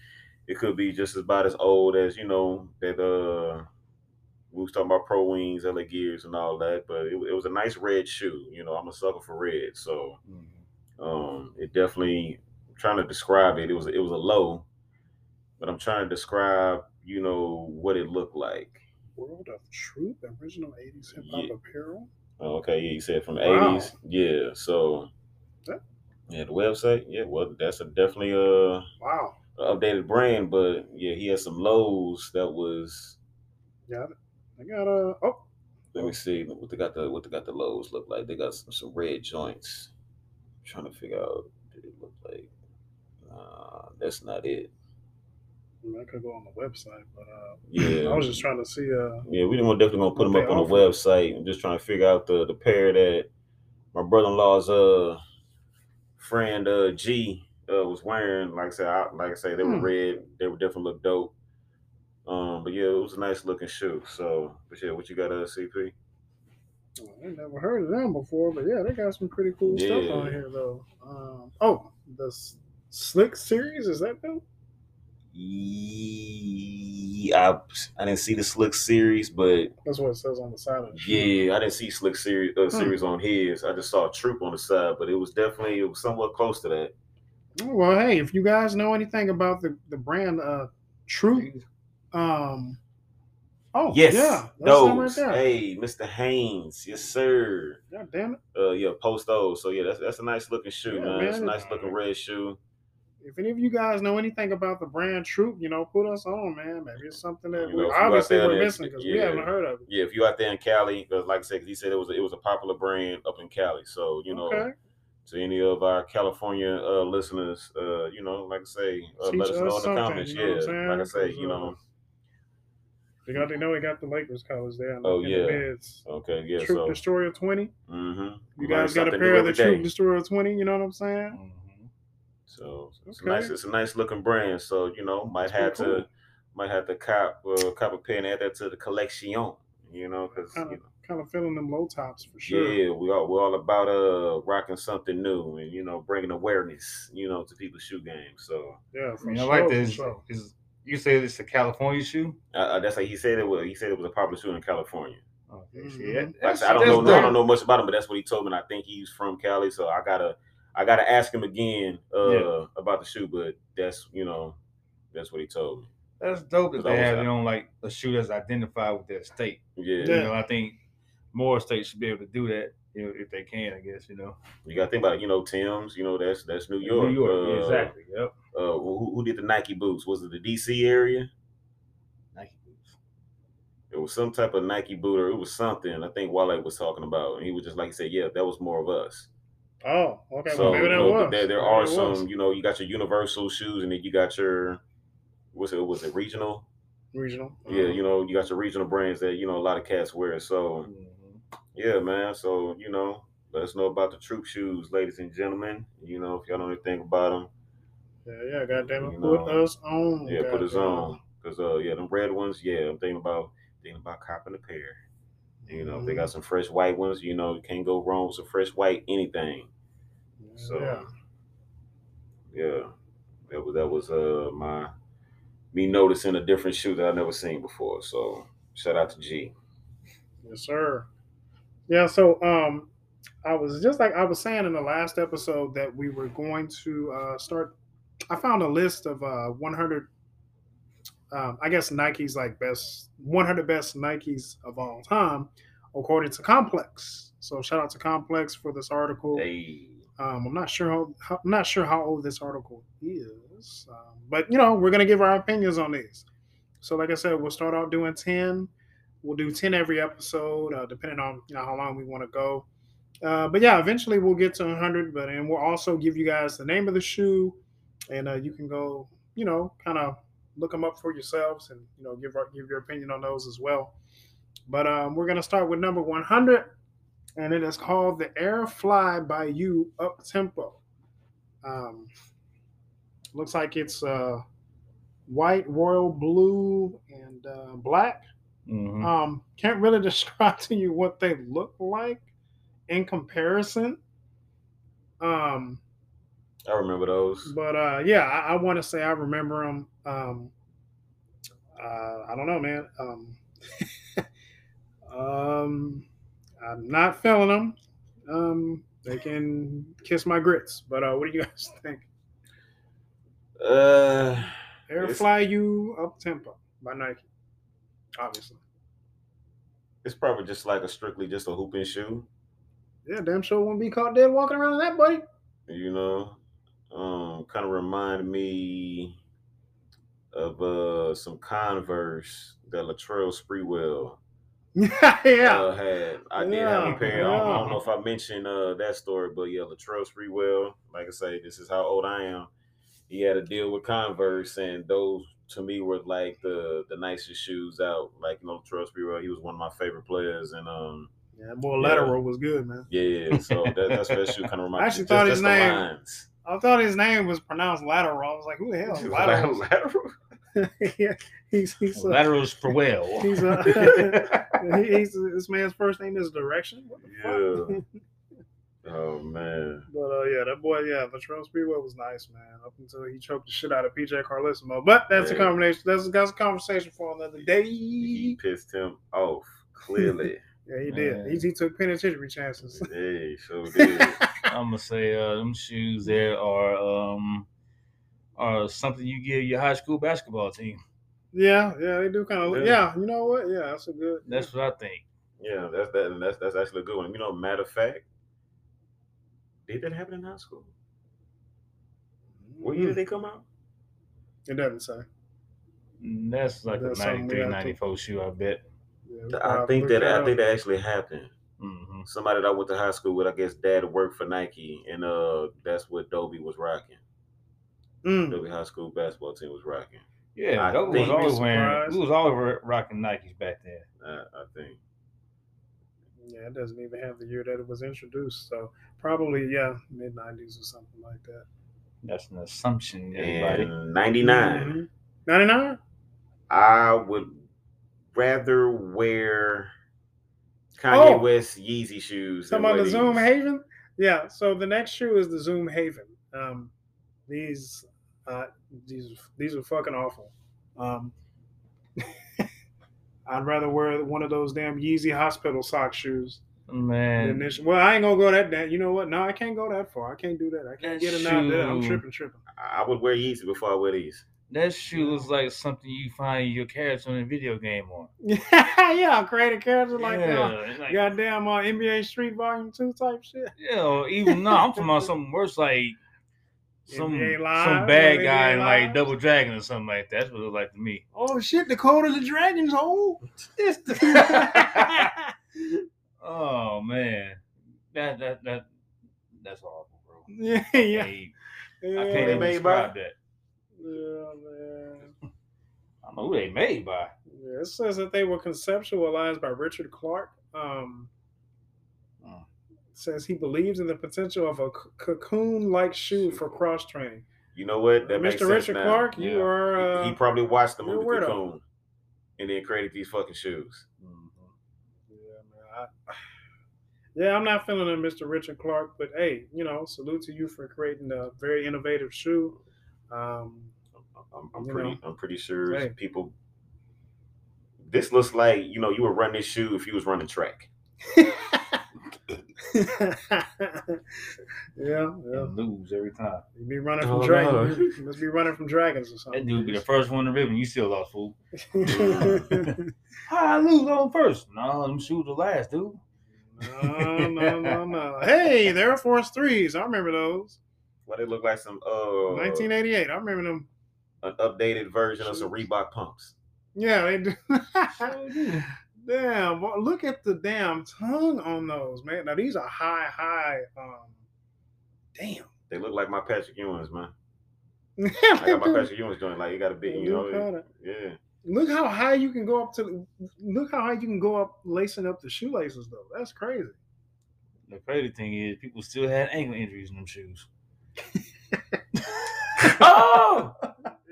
it could be just about as old as you know that uh we was talking about pro wings, LA gears, and all that. But it, it was a nice red shoe. You know, I'm a sucker for red, so Mhm. um, it definitely. I'm trying to describe it. It was it was a low, but I'm trying to describe you know what it looked like. World of Truth, original 80s hip hop Yeah. apparel. Oh, Okay, yeah, you said from the Wow. 80s. Yeah, so Yeah. yeah, the website. Yeah, well, that's a definitely a, Wow. updated brand, but yeah, he had some lows that was. Got it. I got a. Oh, Let me see what they got the what they got the lows look like. They got some, some red joints. I'm trying to figure out what did it look like. Uh, that's not it. I could go on the website, but uh, Yeah, I was just trying to see. Uh, Yeah, we didn't definitely gonna put them up on the website. I'm just trying to figure out the the pair that my brother-in-law's uh friend uh G uh was wearing. Like I said, I, like I say, they were Hmm. red. They would definitely look dope. Um, but yeah, it was a nice looking shoe. So, but yeah, what you got, uh, CP? I ain't never heard of them before, but yeah, they got some pretty cool stuff on here though. Um, oh, the S- Slick series is that them? Yeah, I, I didn't see the Slick series, but That's what it says on the side of the yeah, I didn't see Slick series uh, Hmm. series on his. I just saw Troop on the side, but it was definitely it was somewhat close to that. Oh, Well, hey, if you guys know anything about the the brand uh Troop, um, oh Yes, yeah, that's those. right there. hey, Mr. Haynes, yes, sir. God damn it! Uh, yeah, post those. So yeah, that's that's a nice looking shoe, Yeah, man. It's a nice looking red shoe. If any of you guys know anything about the brand Troop, you know, put us on, man. Maybe it's something that You we know, out obviously we're missing because we haven't heard of it. Yeah, if you out there in Cali, 'cause like I said, he said it was a, it was a popular brand up in Cali. So you know, okay, to any of our California uh, listeners, uh, you know, like I say, uh, let us know us in the comments. you know yeah, like I say, you know, they got they know they got the Lakers colors there. Oh, yeah. the okay, yeah. Troop so, Destroyer twenty. mm-hmm. You guys got a pair of the Troop Destroyer twenty. You know what I'm saying? Mhm. So it's Okay. a nice. It's a nice looking brand. So you know, might That's have pretty to cool. might have to cop uh, cop a pair and add that to the collection. You know, because Kind you of know, kind of feeling them low tops for sure. yeah, we all we're all about uh rocking something new and you know bringing awareness you know to people's shoe game. So Yeah, I for mean, I like for this. sure. Is you say it's a California shoe? uh, uh, that's like he said it was. He said it was a popular shoe in California. Okay, Mhm. see, that- Like I, said, I don't that's know. I don't know much about him, but that's what he told me. And I think he's from Cali, so I gotta I gotta ask him again uh Yeah. about the shoe, but that's you know that's what he told me. That's dope that they have out- you know like a shoe that's identified with their state. Yeah, Yeah. You know, I think more states should be able to do that, you know, if they can. I guess you know. you gotta think about you know Tim's. You know that's that's New York. New York, Uh, exactly. Yep. Uh, who, who did the Nike boots? Was it the DC area? Nike boots. It was some type of Nike boot, or it was something. I think Wale was talking about, and he was just like he said, "Yeah, that was more of us." Oh, okay. so well, maybe you know, was. there, there are some. was. You know, you got your Universal shoes, and then you got your what's it? Was it regional? regional. Yeah, Uh, you know, you got your regional brands that you know a lot of cats wear. So Mhm. yeah, man. So you know, let us know about the troop shoes, ladies and gentlemen. You know, if y'all know anything about them, yeah, yeah. Goddamn it, put know, us on. yeah, put us on. Cause uh, yeah, them red ones, yeah, I'm thinking about thinking about copping a pair. You know, if they Mm-hmm. got some fresh white ones, you know, you can't go wrong with some fresh white anything. So yeah. yeah, that was that was uh my me noticing a different shoe that I never seen before. So shout out to G. Yes, sir. Yeah, so um I was just like I was saying in the last episode that we were going to uh start I found a list of uh 100 um I guess Nike's like best 100 best Nikes of all time according to Complex. So shout out to Complex for this article. Hey, Um, I'm not sure how, how I'm not sure how old this article is, um, but you know we're gonna give our opinions on these. So, like I said, we'll start off doing ten. We'll do ten every episode, uh, depending on you know how long we want to go. Uh, but yeah, eventually we'll get to 100. But and we'll also give you guys the name of the shoe, and uh, you can go, you know, kind of look them up for yourselves, and you know give give your opinion on those as well. But um, we're gonna start with number 100 and it is called the Air Fly by You Up Tempo. Um, looks like it's uh, white, royal blue, and uh, black. Mhm. Um, can't really describe to you what they look like in comparison. Um, I remember those. but uh, yeah, I, I want to say I remember them. Um, uh, I don't know, man. Um, um, I'm not feeling them. Um, they can kiss my grits. But uh, what do you guys think? Uh, Air Fly You Up Tempo by Nike. Obviously. it's probably just like a strictly just a hooping shoe. Yeah, damn sure won't be caught dead walking around in that, buddy. You know, um, kind of remind me of uh some Converse that Latrell Sprewell yeah. uh, had. I did have a pair. I, don't, I don't know if I mentioned uh, that story, but yeah, Latrell Sprewell. Like I say, this is how old I am. He had a deal with Converse, and those to me were like the the nicest shoes out. Like you know, Latrell Sprewell, he was one of my favorite players, and um, yeah, boy, Yeah. lateral was good, man. yeah. So that, that's what that shoe kind of reminds I me. actually Just- thought his name-. I thought his name was pronounced lateral. I was like, who the hell? is Lateral. Lateral. yeah, he's he's a, Laterals for well. he's a he- he's this man's first name is Direction. What the fuck? Oh man. But uh, yeah, that boy, yeah, Latrell Sprewell was nice, man. Up until he choked the shit out of PJ Carlesimo. But that's a Man. combination. That's, that's a conversation for another day. He pissed him off clearly. Yeah, he did. He, he took penitentiary chances. hey, so did. I'm gonna say uh, them shoes there are um are something you give your high school basketball team. yeah, yeah, they do kind of. Yeah. Yeah. you know what? Yeah, that's a good. That's what I think. Yeah, that's that. And that's that's actually a good one. You know, matter of fact, did that happen in high school? What year did they come out? It doesn't say. Mm, That's like That's a 93, 94 shoe, I bet. Yeah, I think that I think that actually happened. Hmm Somebody that I went to high school with, I guess, dad worked for Nike, and uh, that's what Dobie was rocking. Mm. Dobie High School basketball team was rocking. Yeah, I those was always wearing. surprised. We was always rocking Nikes back then. I, I think. Yeah, it doesn't even have the year that it was introduced. So probably yeah, mid nineties or something like that. That's an assumption, everybody. And '99. Mm-hmm. Ninety nine. I would rather wear Kanye Oh. West Yeezy shoes. than on the Zoom. Haven. Yeah. So the next shoe is the Zoom Haven. Um, these, uh, these, these are fucking awful. Um, I'd rather wear one of those damn Yeezy hospital sock shoes Man, Initial- Well, I ain't gonna go that. that you know what? No, I can't go that far. I can't do that. I can't get it out there. I'm tripping, tripping. I would wear Yeezy before I wear these. That shoe looks like something you find your character in a video game on. yeah, create a character like that. yeah, like- Goddamn, uh, NBA Street Volume Two type shit. yeah, or even no, I'm talking about something worse, like some Live, some bad NBA guy in like Double Dragon or something like that. That's what it looked like to me. Oh shit, the code of the Dragons hole. This the- Oh man, that that that that's awful, bro. yeah, I yeah. can't, yeah. I can't even made describe that. Yeah, man. I don't know who they made by. Yeah, it says that they were conceptualized by Richard Clark. Um, Hmm. says he believes in the potential of a c- cocoon-like shoe for cross training. You know what? That makes Mr. sense Richard now. Clark, you Yeah. are. Uh, he, he probably watched the movie weirdo. Cocoon and then created these fucking shoes. yeah, man. I, yeah, I'm not feeling it, Mr. Richard Clark, but hey, you know, salute to you for creating a very innovative shoe. Um, I'm, I'm pretty. know. I'm pretty sure Hey. people. This looks like you know you would run this shoe if you was running track. yeah, yeah. And lose every time. You be running from Oh, dragons. no. You must be running from dragons or something. That something. dude be the first one to rip, and you still lost, fool. no, How I lose on first? No, them shoes the last, dude. no, no, no. Hey, the Air Force Threes. I remember those. Why they look like some uh 1988. I remember them. An updated version of some Reebok pumps. Yeah, they do. Sure damn, boy, look at the damn tongue on those, man. Now these are high, high. Um, damn. They look like my Patrick Ewing's, man. Yeah, I got my Patrick Ewing's joint. Like you got a big, They you do know, kinda. yeah. Look how high you can go up to. Look how high you can go up lacing up the shoelaces, though. That's crazy. The crazy thing is, people still had ankle injuries in them shoes. oh,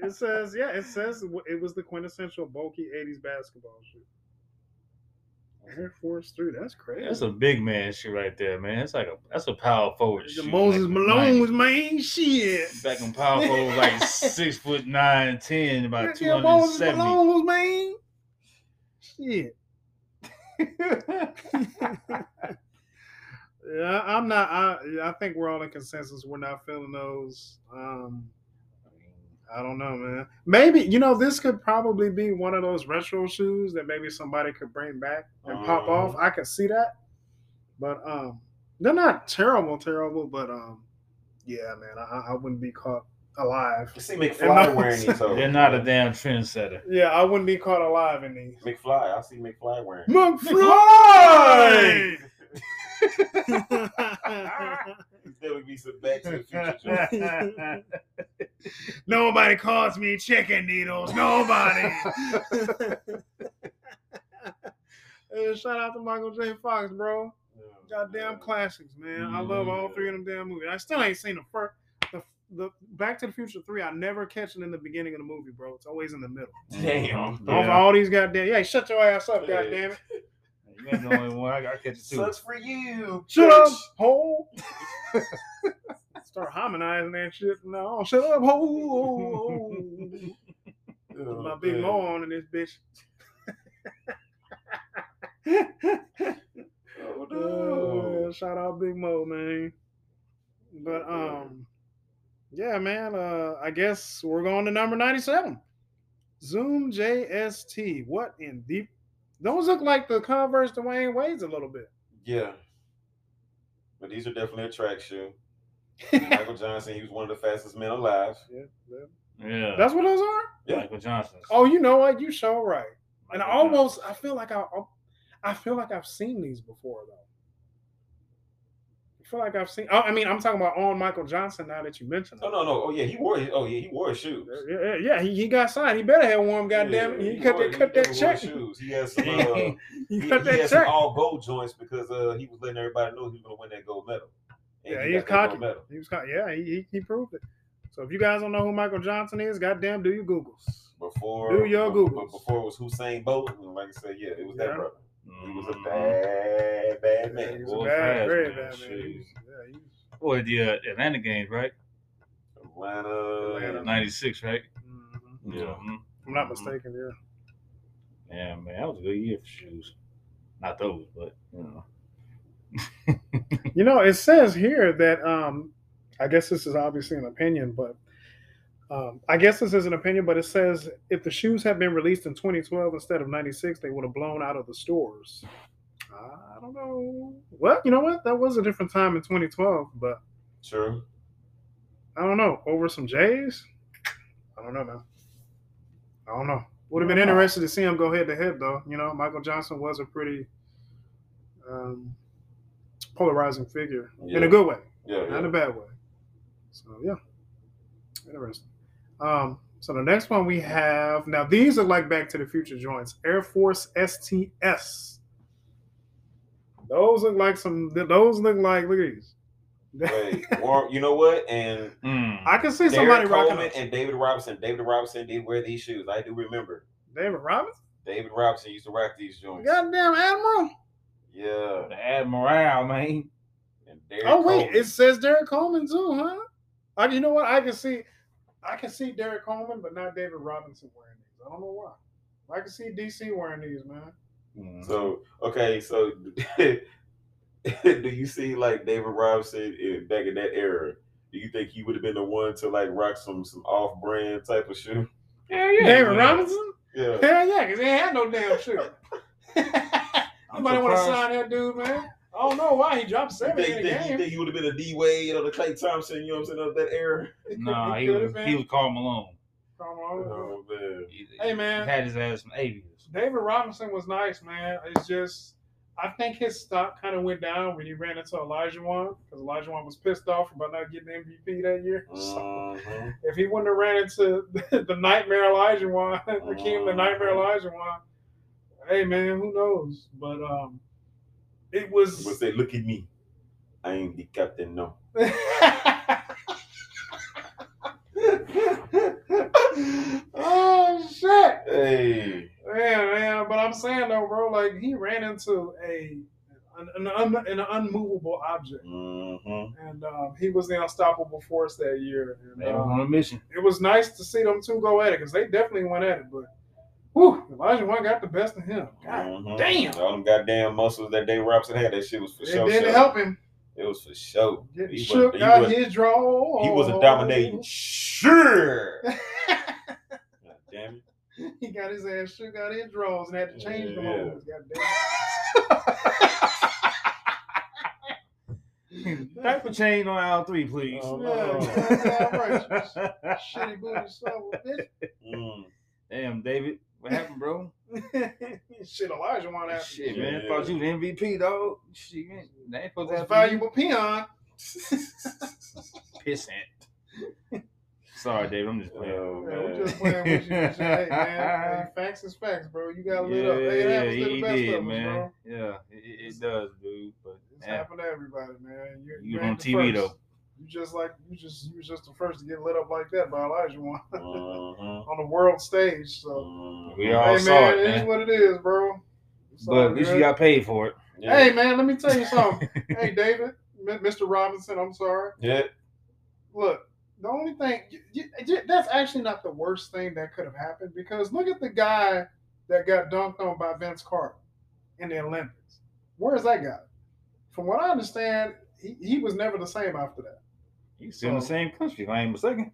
It says, yeah, it says it was the quintessential bulky '80s basketball shoe. Air Force Three. That's crazy. That's a big man shit right there, man. It's like a that's a power forward. The shoe Moses Malone 90s. was main shit. back in power forward, like six foot nine, ten, about two hundred and Moses. Malone was main. Shit. Yeah, I'm not. I I think we're all in consensus. We're not feeling those. Um, I don't know, man. Maybe you know this could probably be one of those retro shoes that maybe somebody could bring back and pop Uh-huh. off. I could see that, but um, they're not terrible, terrible. But um, yeah, man, I, I wouldn't be caught alive. you see McFly wearing these. hoes. They're not a damn trendsetter. Yeah, I wouldn't be caught alive in these. McFly. I see McFly wearing. McFly. There would be some Back to the Future. Nobody calls me chicken needles. Nobody. hey, shout out to Michael J. Fox, bro. Oh, goddamn classics, man. I love all three of them damn movies. I still ain't seen the first. The, the Back to the Future three, I never catch it in the beginning of the movie, bro. It's always in the middle. Damn. All, Yeah. all these goddamn, yeah, shut your ass up, Yeah. goddamn it. You ain't the only one. I got to catch it too. Sucks for you. Shut up, bitch. hole. Start harmonizing that shit. No, shut up, hole. Put Oh, my big mo on in this bitch. Oh, Uh, no. shout out Big Mo, man. But um, yeah, man. Uh, I guess we're going to number ninety-seven. Zoom JST. What in deep? Those look like the Converse Dwyane Wade's a little bit. Yeah. But these are definitely a track shoe. Michael Johnson, he was one of the fastest men alive. Yeah, yeah. Yeah. That's what those are. Yeah. Michael Johnson. Oh, you know what? You show right. And I Michael almost, I feel like I, I feel like I've seen these before though. I feel like I've seen. I mean, I'm talking about on Michael Johnson now that you mentioned. Oh no, no. Oh yeah, he wore his, oh yeah, he wore his shoes. Yeah, yeah, yeah, he, he got signed. He better have one. Goddamn! Yeah, He, cut wore- that cut that check. Shoes. He has some uh, He he, cut he that had some check. all gold joints because uh he was letting everybody know he was gonna win that gold medal. And Yeah, he that gold cocky. medal. He was cocky. Yeah, he, he he proved it. So if you guys don't know who Michael Johnson is, goddamn, do your googles. Before Do your Googles. Before it was Usain Bolt, like I said, yeah, it was Yeah. that brother. He was a Mhm. bad, bad Yeah, man. he was boy, a bad, fast, very man. bad man. He was- Yeah, he was. Boy, the uh, Atlanta games, right? Atlanta, Atlanta. Ninety six, right? mhm. Yeah. Mhm. I'm not mistaken. Yeah. Yeah, man, that was a good year for shoes. Not those, but you know. You know, it says here that um, I guess this is obviously an opinion, but um, I guess this is an opinion, but it says if the shoes had been released in 2012 instead of 96, they would have blown out of the stores. I don't know. Well, you know what? That was a different time in 2012, but True. I don't know. Over some J's? I don't know, man. I don't know. Would have been interested to see him go head to head, though. You know, Michael Johnson was a pretty um, polarizing figure in a good way, Yeah. not in a bad way. So yeah, interesting. Um, so the next one we have now. These are like Back to the Future joints. Air Force STS. Those look like some. Those look like look at these. Wait, Warren, you know what? And Mm. I can see somebody Derrick rocking Coleman and David Robinson. David Robinson did wear these shoes. I do remember. David Robinson. David Robinson used to rock these joints. Goddamn Admiral. Yeah. The Admiral, man. And Derrick Oh wait, Coleman. it says Derrick Coleman too, huh? I, you know what? I can see, I can see Derrick Coleman, but not David Robinson wearing these. I don't know why. I can see DC wearing these, man. Mm. So okay, so do you see like David Robinson in, back in that era? Do you think he would have been the one to like rock some some off brand type of shoe? Yeah, yeah. David man. Robinson? Yeah. Hell yeah, because he had no damn shoe. I'm Nobody want to sign that dude, man. I don't know why he dropped You seventy think, in the think, you think he would have been a D Wade or the Klay Thompson? You know what I'm saying of that era? It Nah, it he was been. he was Karl Malone. Come on. Oh man. He- Hey, man. he had his ass some aviators. David Robinson was nice, man. It's just I think his stock kind of went down when he ran into Olajuwon because Olajuwon was pissed off about not getting MVP that year. So Mhm. if he wouldn't have ran into the nightmare Elijah Wan, Hakeem the nightmare Olajuwon, hey man, who knows? But um, it was. Would say, look at me. I ain't the captain, no. oh shit! Hey. Man, man, but I'm saying though, bro, like he ran into a an, an, un, an unmovable object, Mm-hmm. and um, he was the unstoppable force that year. And, They um, on a mission. it was nice to see them two go at it because they definitely went at it. But whew, Olajuwon got the best of him. God Mhm. damn. All them goddamn muscles that Dave Robinson had, that shit was for it sure. didn't help him. It was for sure. Getting He shook was, he out was, his draw. he was a dominating. Sure. God damn it. he got his ass shook out his draws and had to change the Yeah. moves. God damn. Type of chain on aisle three, please. Oh, Yeah, goddamn. Shitty booty son of a bitch. Mm. Damn, David. What happened, bro? Shit, Elijah want to Shit, Yeah. man. I thought you was MVP, dog. Shit, man. They ain't supposed to was have valuable peon. pissant. Sorry, Dave. I'm just playing. Oh, Man, we man. just playing with you. Hey, man, hey, facts is facts, bro. You got to lit up. Hey, it happens to he the best did, of us, man. bro. Yeah, it, it, it does, dude. But It's yeah, happened to everybody, man. You, you ain't on TV first. though. You just like you just you was just the first to get lit up like that by Olajuwon Mhm. on the world stage. So Mhm. We all hey, saw man, it, it is what it is, bro. It's But at least you got paid for it. Yeah. Hey, man, let me tell you something. hey, David, Mr. Robinson, I'm sorry. Yeah. look, the only thing that's actually not the worst thing that could have happened because look at the guy that got dunked on by Vince Carter in the Olympics. Where's that guy? From what I understand, he, he was never the same after that. He's still in the So- same country, if I ain't mistaken.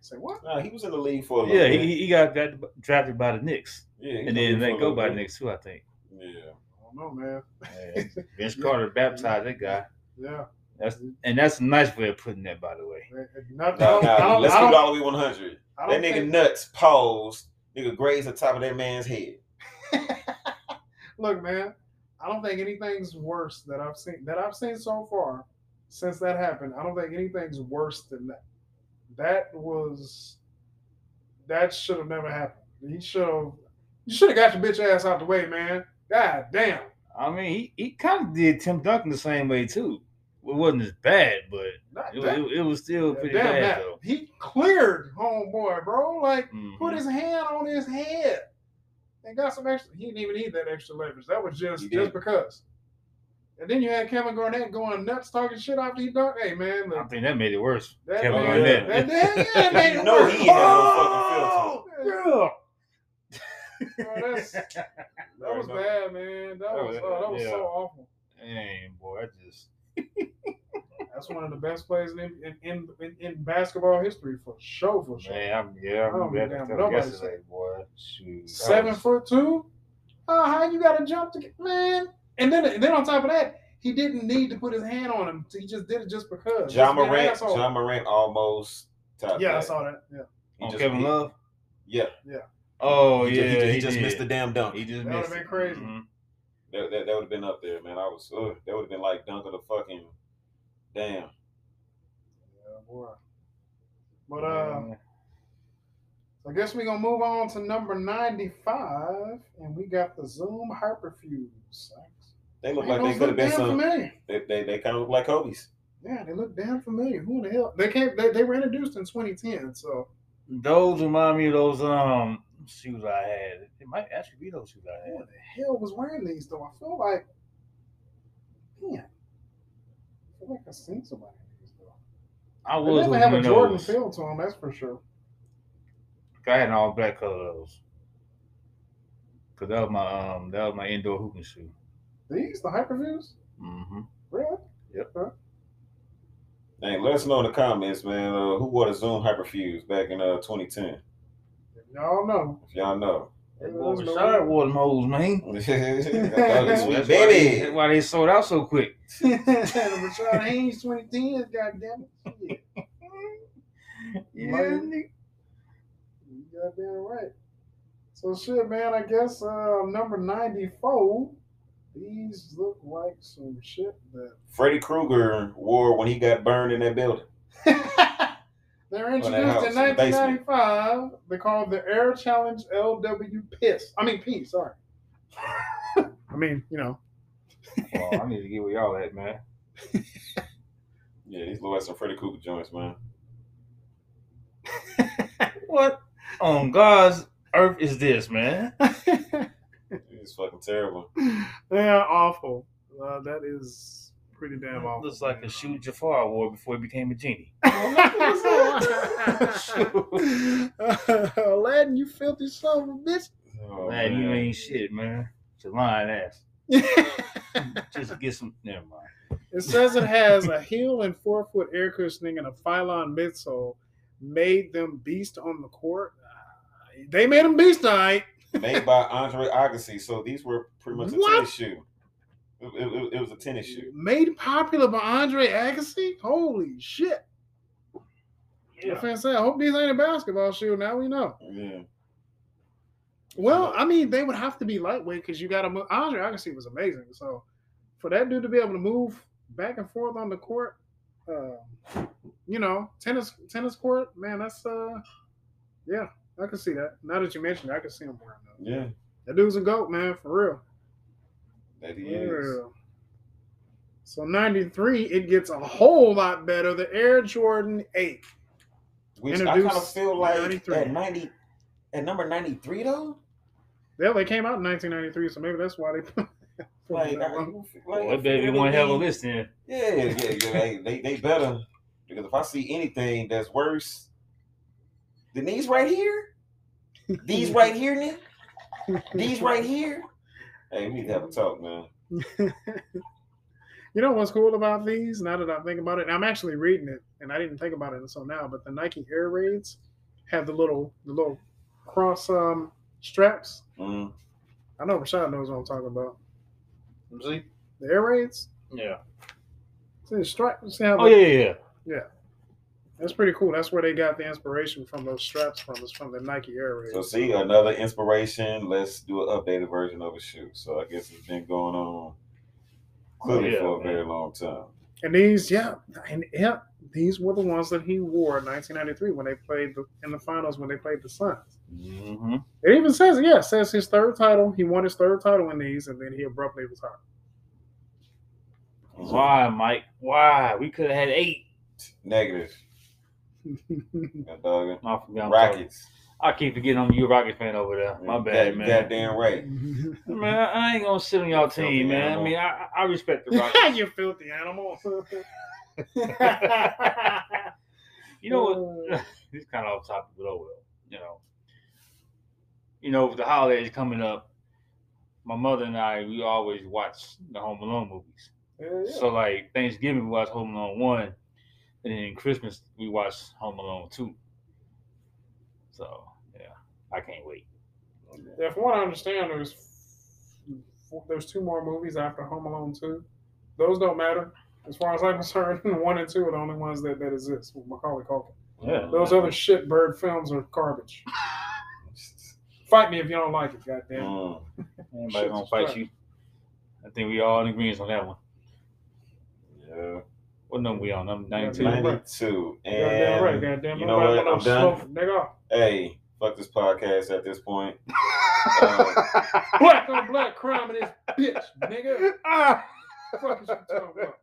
Say what? Nah, he was in the league for a little Yeah, bit. he, he got, got drafted by the Knicks. yeah, he And then they go by the little Knicks too, I think. Yeah. I don't know, man. Yeah. Vince Carter baptized that guy. Yeah. That's and that's a nice way of putting that, by the way. Not, Now, I now, don't, let's keep it don't, all the way 100. I That don't nigga think- nuts paused. Nigga grazed the top of that man's head. Look, man, I don't think anything's worse that I've seen that I've seen so far since that happened. I don't think anything's worse than that. That was that should have never happened. He should have you should have got your bitch ass out the way, man. God damn. I mean, he, he kind of did Tim Duncan the same way too. It wasn't as bad, but it, that- it, it was still yeah, pretty bad that. though. He cleared homeboy, bro. Like Mhm. put his hand on his head and got some extra. He didn't even need that extra leverage. That was just just because. And then you had Kevin Garnett going nuts talking shit after he dunked. Hey man, I think that made it worse. that Kevin Garnett. that, that, yeah, that made it know worse. he ain't had no fucking Oh, Yeah. bro, that's- that was bad, man. That was oh, that was Yeah. so awful. Man, boy, I just That's one of the best plays in in, in, in, in basketball history for sure, for sure. man, I'm yeah, Oh, I'm glad damn, nobody yesterday, boy. Shoot, Seven was- foot two. Uh, how you got to jump to get man? And then and then on top of that, he didn't need to put his hand on him. He just did it just because. Ja Just Morant. Ja Morant almost topped Yeah, I saw that. Yeah, He on just- Kevin he- Love. Yeah. Yeah. Oh he yeah, just, he, just- he he just did. missed the damn dunk. He just That would've missed. been it. crazy. Mhm. That, that, that would have been up there, man. I was, uh, that would have been like dunk of the fucking damn. yeah, boy. But uh, Man. I guess we're gonna move on to number ninety-five, and we got the Zoom Hyperfuse. They look Man, like they could have been some. familiar. They, they, they kind of look like Kobe's. Yeah, they look damn familiar. Who in the hell? They came. They, they were introduced in 2010. So Those remind me of those um shoes I had. It might actually be those shoes I who had. the hell was wearing these though? I feel like, man, I feel like I've seen somebody in these though. I They was never looking have a at Jordan those. feel to them. That's for sure. I had an all black color of those. Cause that was my um that was my indoor hooping shoe. These the Hyperfuses, Mm-hmm. really? Yep. Hey, let us know in the comments, man. Uh, who wore the Zoom Hyperfuse back in uh 2010? Y'all know. If y'all know. That There's boy Rashard wore them hoes, man. That's why, they, baby. that's why they sold out so quick. Rashad Haynes 2010. Goddamn it. Shit. Yeah, Like- nigga. You goddamn right. So shit, man. I guess uh, number 94. These look like some shit that Freddy Krueger wore when he got burned in that building. They're introduced house in in the 1995. They're called the Air Challenge LW Piss. I mean, P, sorry. I mean, you know. Well, I need to get where y'all at, man. Yeah, these look like some Freddy Krueger joints, man. What on God's earth is this, man? It's fucking terrible. they are awful. Uh, that is pretty damn awful. Looks like a shoe Jafar wore before he became a genie. Aladdin, you filthy son of a bitch. Oh, man, you ain't shit, man. It's a lying ass. Just get some. Never mind. It says it has a heel and forefoot air cushioning and a Phylon midsole. Made them beast on the court. Uh, They made them beast, all right. Made by Andre Agassi. So these were pretty much a What? tennis shoe. It, it- it was a tennis shoe. Made popular by Andre Agassi. Holy shit! Yeah. I say, I hope these ain't a basketball shoe. Now we know. Yeah. Well, I mean, they would have to be lightweight because you got to move. Andre Agassi was amazing. So for that dude to be able to move back and forth on the court, uh, you know, tennis tennis court, man, that's uh, yeah, I can see that. Now that you mentioned it, I can see him wearing that. Yeah. That dude's a goat, man, for real. That he For is. real. So 93, it gets a whole lot better. The Air Jordan 8. Which I kind of feel like 93. at ninety, at number ninety three though. Yeah, they came out in 1993, so maybe that's why they put Like, that I, like Boy, baby, one hell of a list then. Yeah, yeah, yeah. They, they, they better because if I see anything that's worse than these right here, these right here, Nick, these right here. Hey, we need to have a talk, man. You know what's cool about these? Now that I think about it, and I'm actually reading it, and I didn't think about it until now. But the Nike Air Raids have the little, the little cross um, straps. Mm. I know Rashad knows what I'm talking about. See? The Air Raids. Yeah. See the strap. See how Oh the- yeah, yeah, yeah. That's pretty cool. That's where they got the inspiration from those straps from. It's from the Nike Air Raids. So see another inspiration. Let's do an updated version of a shoe. So I guess it's been going on clearly yeah, for a man. very long time. And these, yeah, and yeah, these were the ones that he wore in 1993 when they played the, in the finals when they played the Suns. Mm-hmm. It even says, yeah, it says his third title. He won his third title in these, and then he abruptly retired. Why, Mike? Why? We could have had eight. Negative. God dog. I forgot. Rockets. I keep forgetting I'm you a Rocket fan over there. My bad, God- man. Goddamn right. Man, I ain't gonna sit on y'all team, man. I mean, I, I respect the Rockets. you filthy animal. you know what? This kind of off topic, but oh well. You know, you know, with the holidays coming up, my mother and I, we always watch the Home Alone movies. Yeah, yeah. So like Thanksgiving, we watch Home Alone one, and then Christmas we watch Home Alone two. So yeah, I can't wait. Yeah, from what I understand, there's there's two more movies after Home Alone two. Those don't matter as far as I'm concerned. One and two are the only ones that, that exist with Macaulay Culkin. Yeah. Those other shit bird films are garbage. Fight me if you don't like it, goddamn. Mm. Anybody gonna fight you? I think we all in agreement on that one. Yeah. What number we on? Number ninety-two. Goddamn right. 92. Goddamn right, And goddamn. you know Nobody what? want I'm no done. smoke, Nigga. Hey, fuck this podcast at this point. Uh, Black on black crime in this bitch, nigga. Ah! You talking about?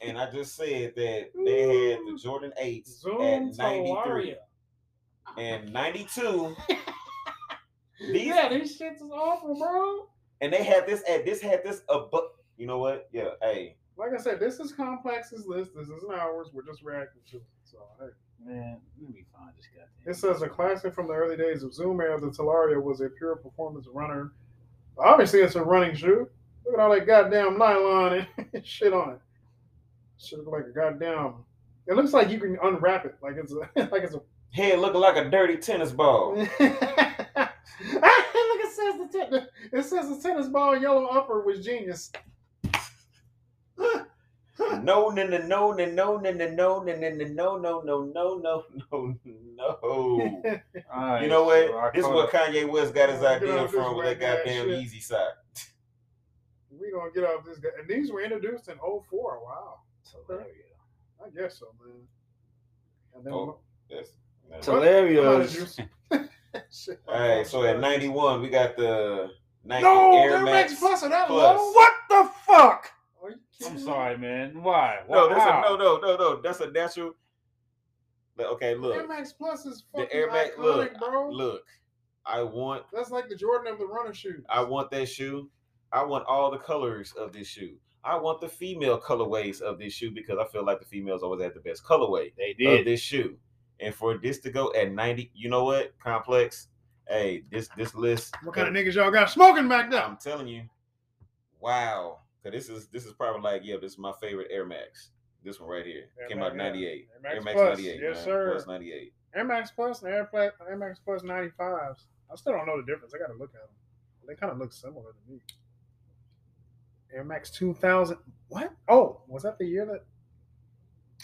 and I just said that they had the Jordan 8s at 93 and 92. These Yeah, these shits is awful, bro. and they had this at this had this above. You know what? Yeah. Hey, Like I said, this is Complex's list. This isn't ours. We're just reacting to it. So, hey. Man, let me find this goddamn. It says a classic from the early days of Zoom Air, the Talaria was a pure performance runner. Obviously, it's a running shoe. Look at all that goddamn nylon and shit on it. Should look like a goddamn. It looks like you can unwrap it, like it's a like it's a. head looking like a dirty tennis ball. Look, it says the ten- it says the tennis ball yellow upper was genius. No, no, no, no, no, no, no, no, no, no, no, no, no, no, no, no, no. Alright, You know what? This is what. Kanye West got his idea from with that goddamn. Yeezy sock. we gonna get off this guy. And these were introduced in 04. Wow. Talaria. I guess so, man. And then Oh, Yes. that's- Hilarious. All right, so at 91, we got the Nike No, Air Air Max. Max Plus that Plus. low? What the fuck? Are you I'm mm-hmm. sorry, man. Why? No, Why? that's a, no, no, no, no. That's a natural. But, Okay, look. Air Max Plus is fucking The Air Max. iconic, Look, bro. look. I want, That's like the Jordan of the running shoe. I want that shoe. I want all the colors of this shoe. I want the female colorways of this shoe because I feel like the females always have the best colorway They of did. this shoe. And for this to go at 90, you know what? Complex. Hey, this this list. What kind of niggas y'all got smoking back there? I'm telling you, wow. Cause this is this is probably like yeah, this is my favorite Air Max. This one right here Air came Max, out '98. Air Max Air Max '98. yes, man. sir. '98. Air Max Plus and Air, Pla- Air Max Plus 95s. I still don't know the difference. I got to look at them. They kind of look similar to me. Air Max 2000. What? Oh, was that the year that?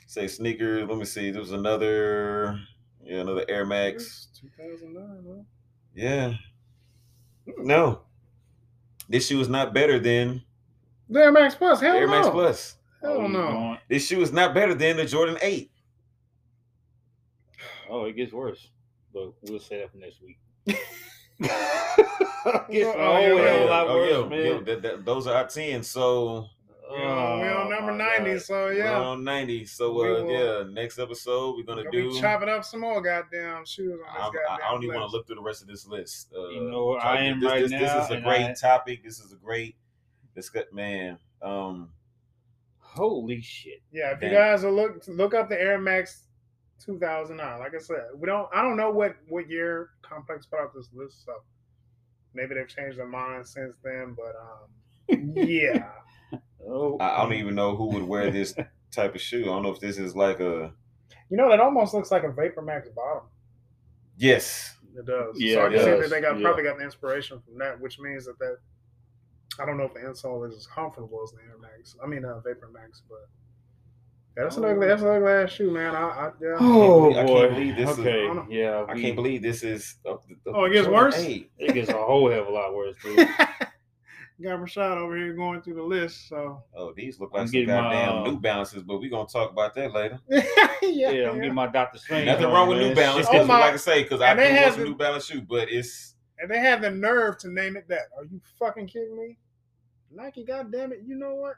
Say sneakers. Let me see. There was another yeah, another Air Max. 2009, huh? Yeah. Hmm. No. This shoe is not better than The Air Max Plus. Hell Air no. Max Plus. Hell Oh, no. This shoe is not better than the Jordan 8. Oh, it gets worse. But we'll say that for next week. Oh, gets a yeah, yeah, a lot Oh, worse, yeah, man. yeah, that- that- those are our 10. So We on, we on Oh, number 90, God. so we're yeah. on 90. So uh, will- yeah, next episode we're gonna Gonna do. be chopping up some more goddamn shoes on this I'm, goddamn I I don't even want to look through the rest of this list. Uh, You know where I am this, right this, now, This is a great I- topic. This is a great discuss. Man, um, Holy shit. Yeah, if you guys are look look up the Air Max 2009. Like I said, we don't. I don't know what what year Complex put out this list, so maybe they've changed their mind since then. But um, yeah, Oh, I, I don't even know who would wear this type of shoe. I don't know if this is like a you know that almost looks like a Vapor Max bottom. yes. It does. Yeah, so I it can see that they got Yeah. probably got the inspiration from that, which means that that I don't know if the insole is as comfortable as the Air Max. I mean, uh, Vapor Max, but yeah, that's an ugly, that's an ugly ass shoe, man. I, I yeah. Oh I can't boy. believe this is- okay. I yeah. I we- can't believe this is. Uh, the- Oh, it gets worse? 8. it gets a whole hell of a lot worse, dude. got Rashad over here going through the list, so Oh, these look I'm like some getting my, goddamn uh, New Balances, but we're gonna talk about that later. yeah, Yeah, I'm getting my Dr. Strange. Nothing wrong with man. New Balance, Oh my- like I say, because I do they want have some the- New Balance shoe, but it's And they have the nerve to name it that. Are you fucking kidding me? Nike, goddamn it! You know what?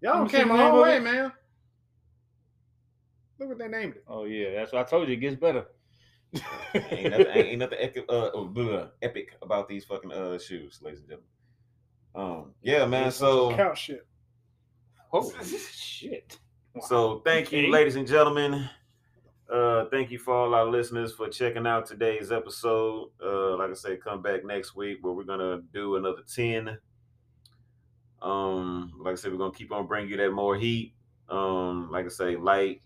Y'all Let came a the long way, it. man. Look what they named it. Oh yeah, that's what I told you. It gets better. ain't nothing, ain't, ain't nothing epic, uh, uh, epic about these fucking uh shoes, ladies and gentlemen. Um, yeah, man. So, Couch shit. Holy shit. so thank you, ladies and gentlemen. Uh, thank you for all our listeners for checking out today's episode. Uh, like I said, come back next week where we're gonna do another ten Um, like I said, we're gonna keep on bringing you that more heat. Um, like I say, like,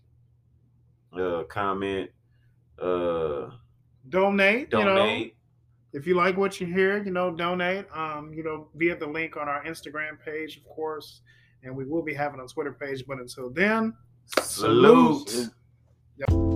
uh, comment, uh, Donate. You know, if you like what you hear, you know, donate. Um, you know, via the link on our Instagram page, of course, and we will be having a Twitter page. But until then, Salute. Salute.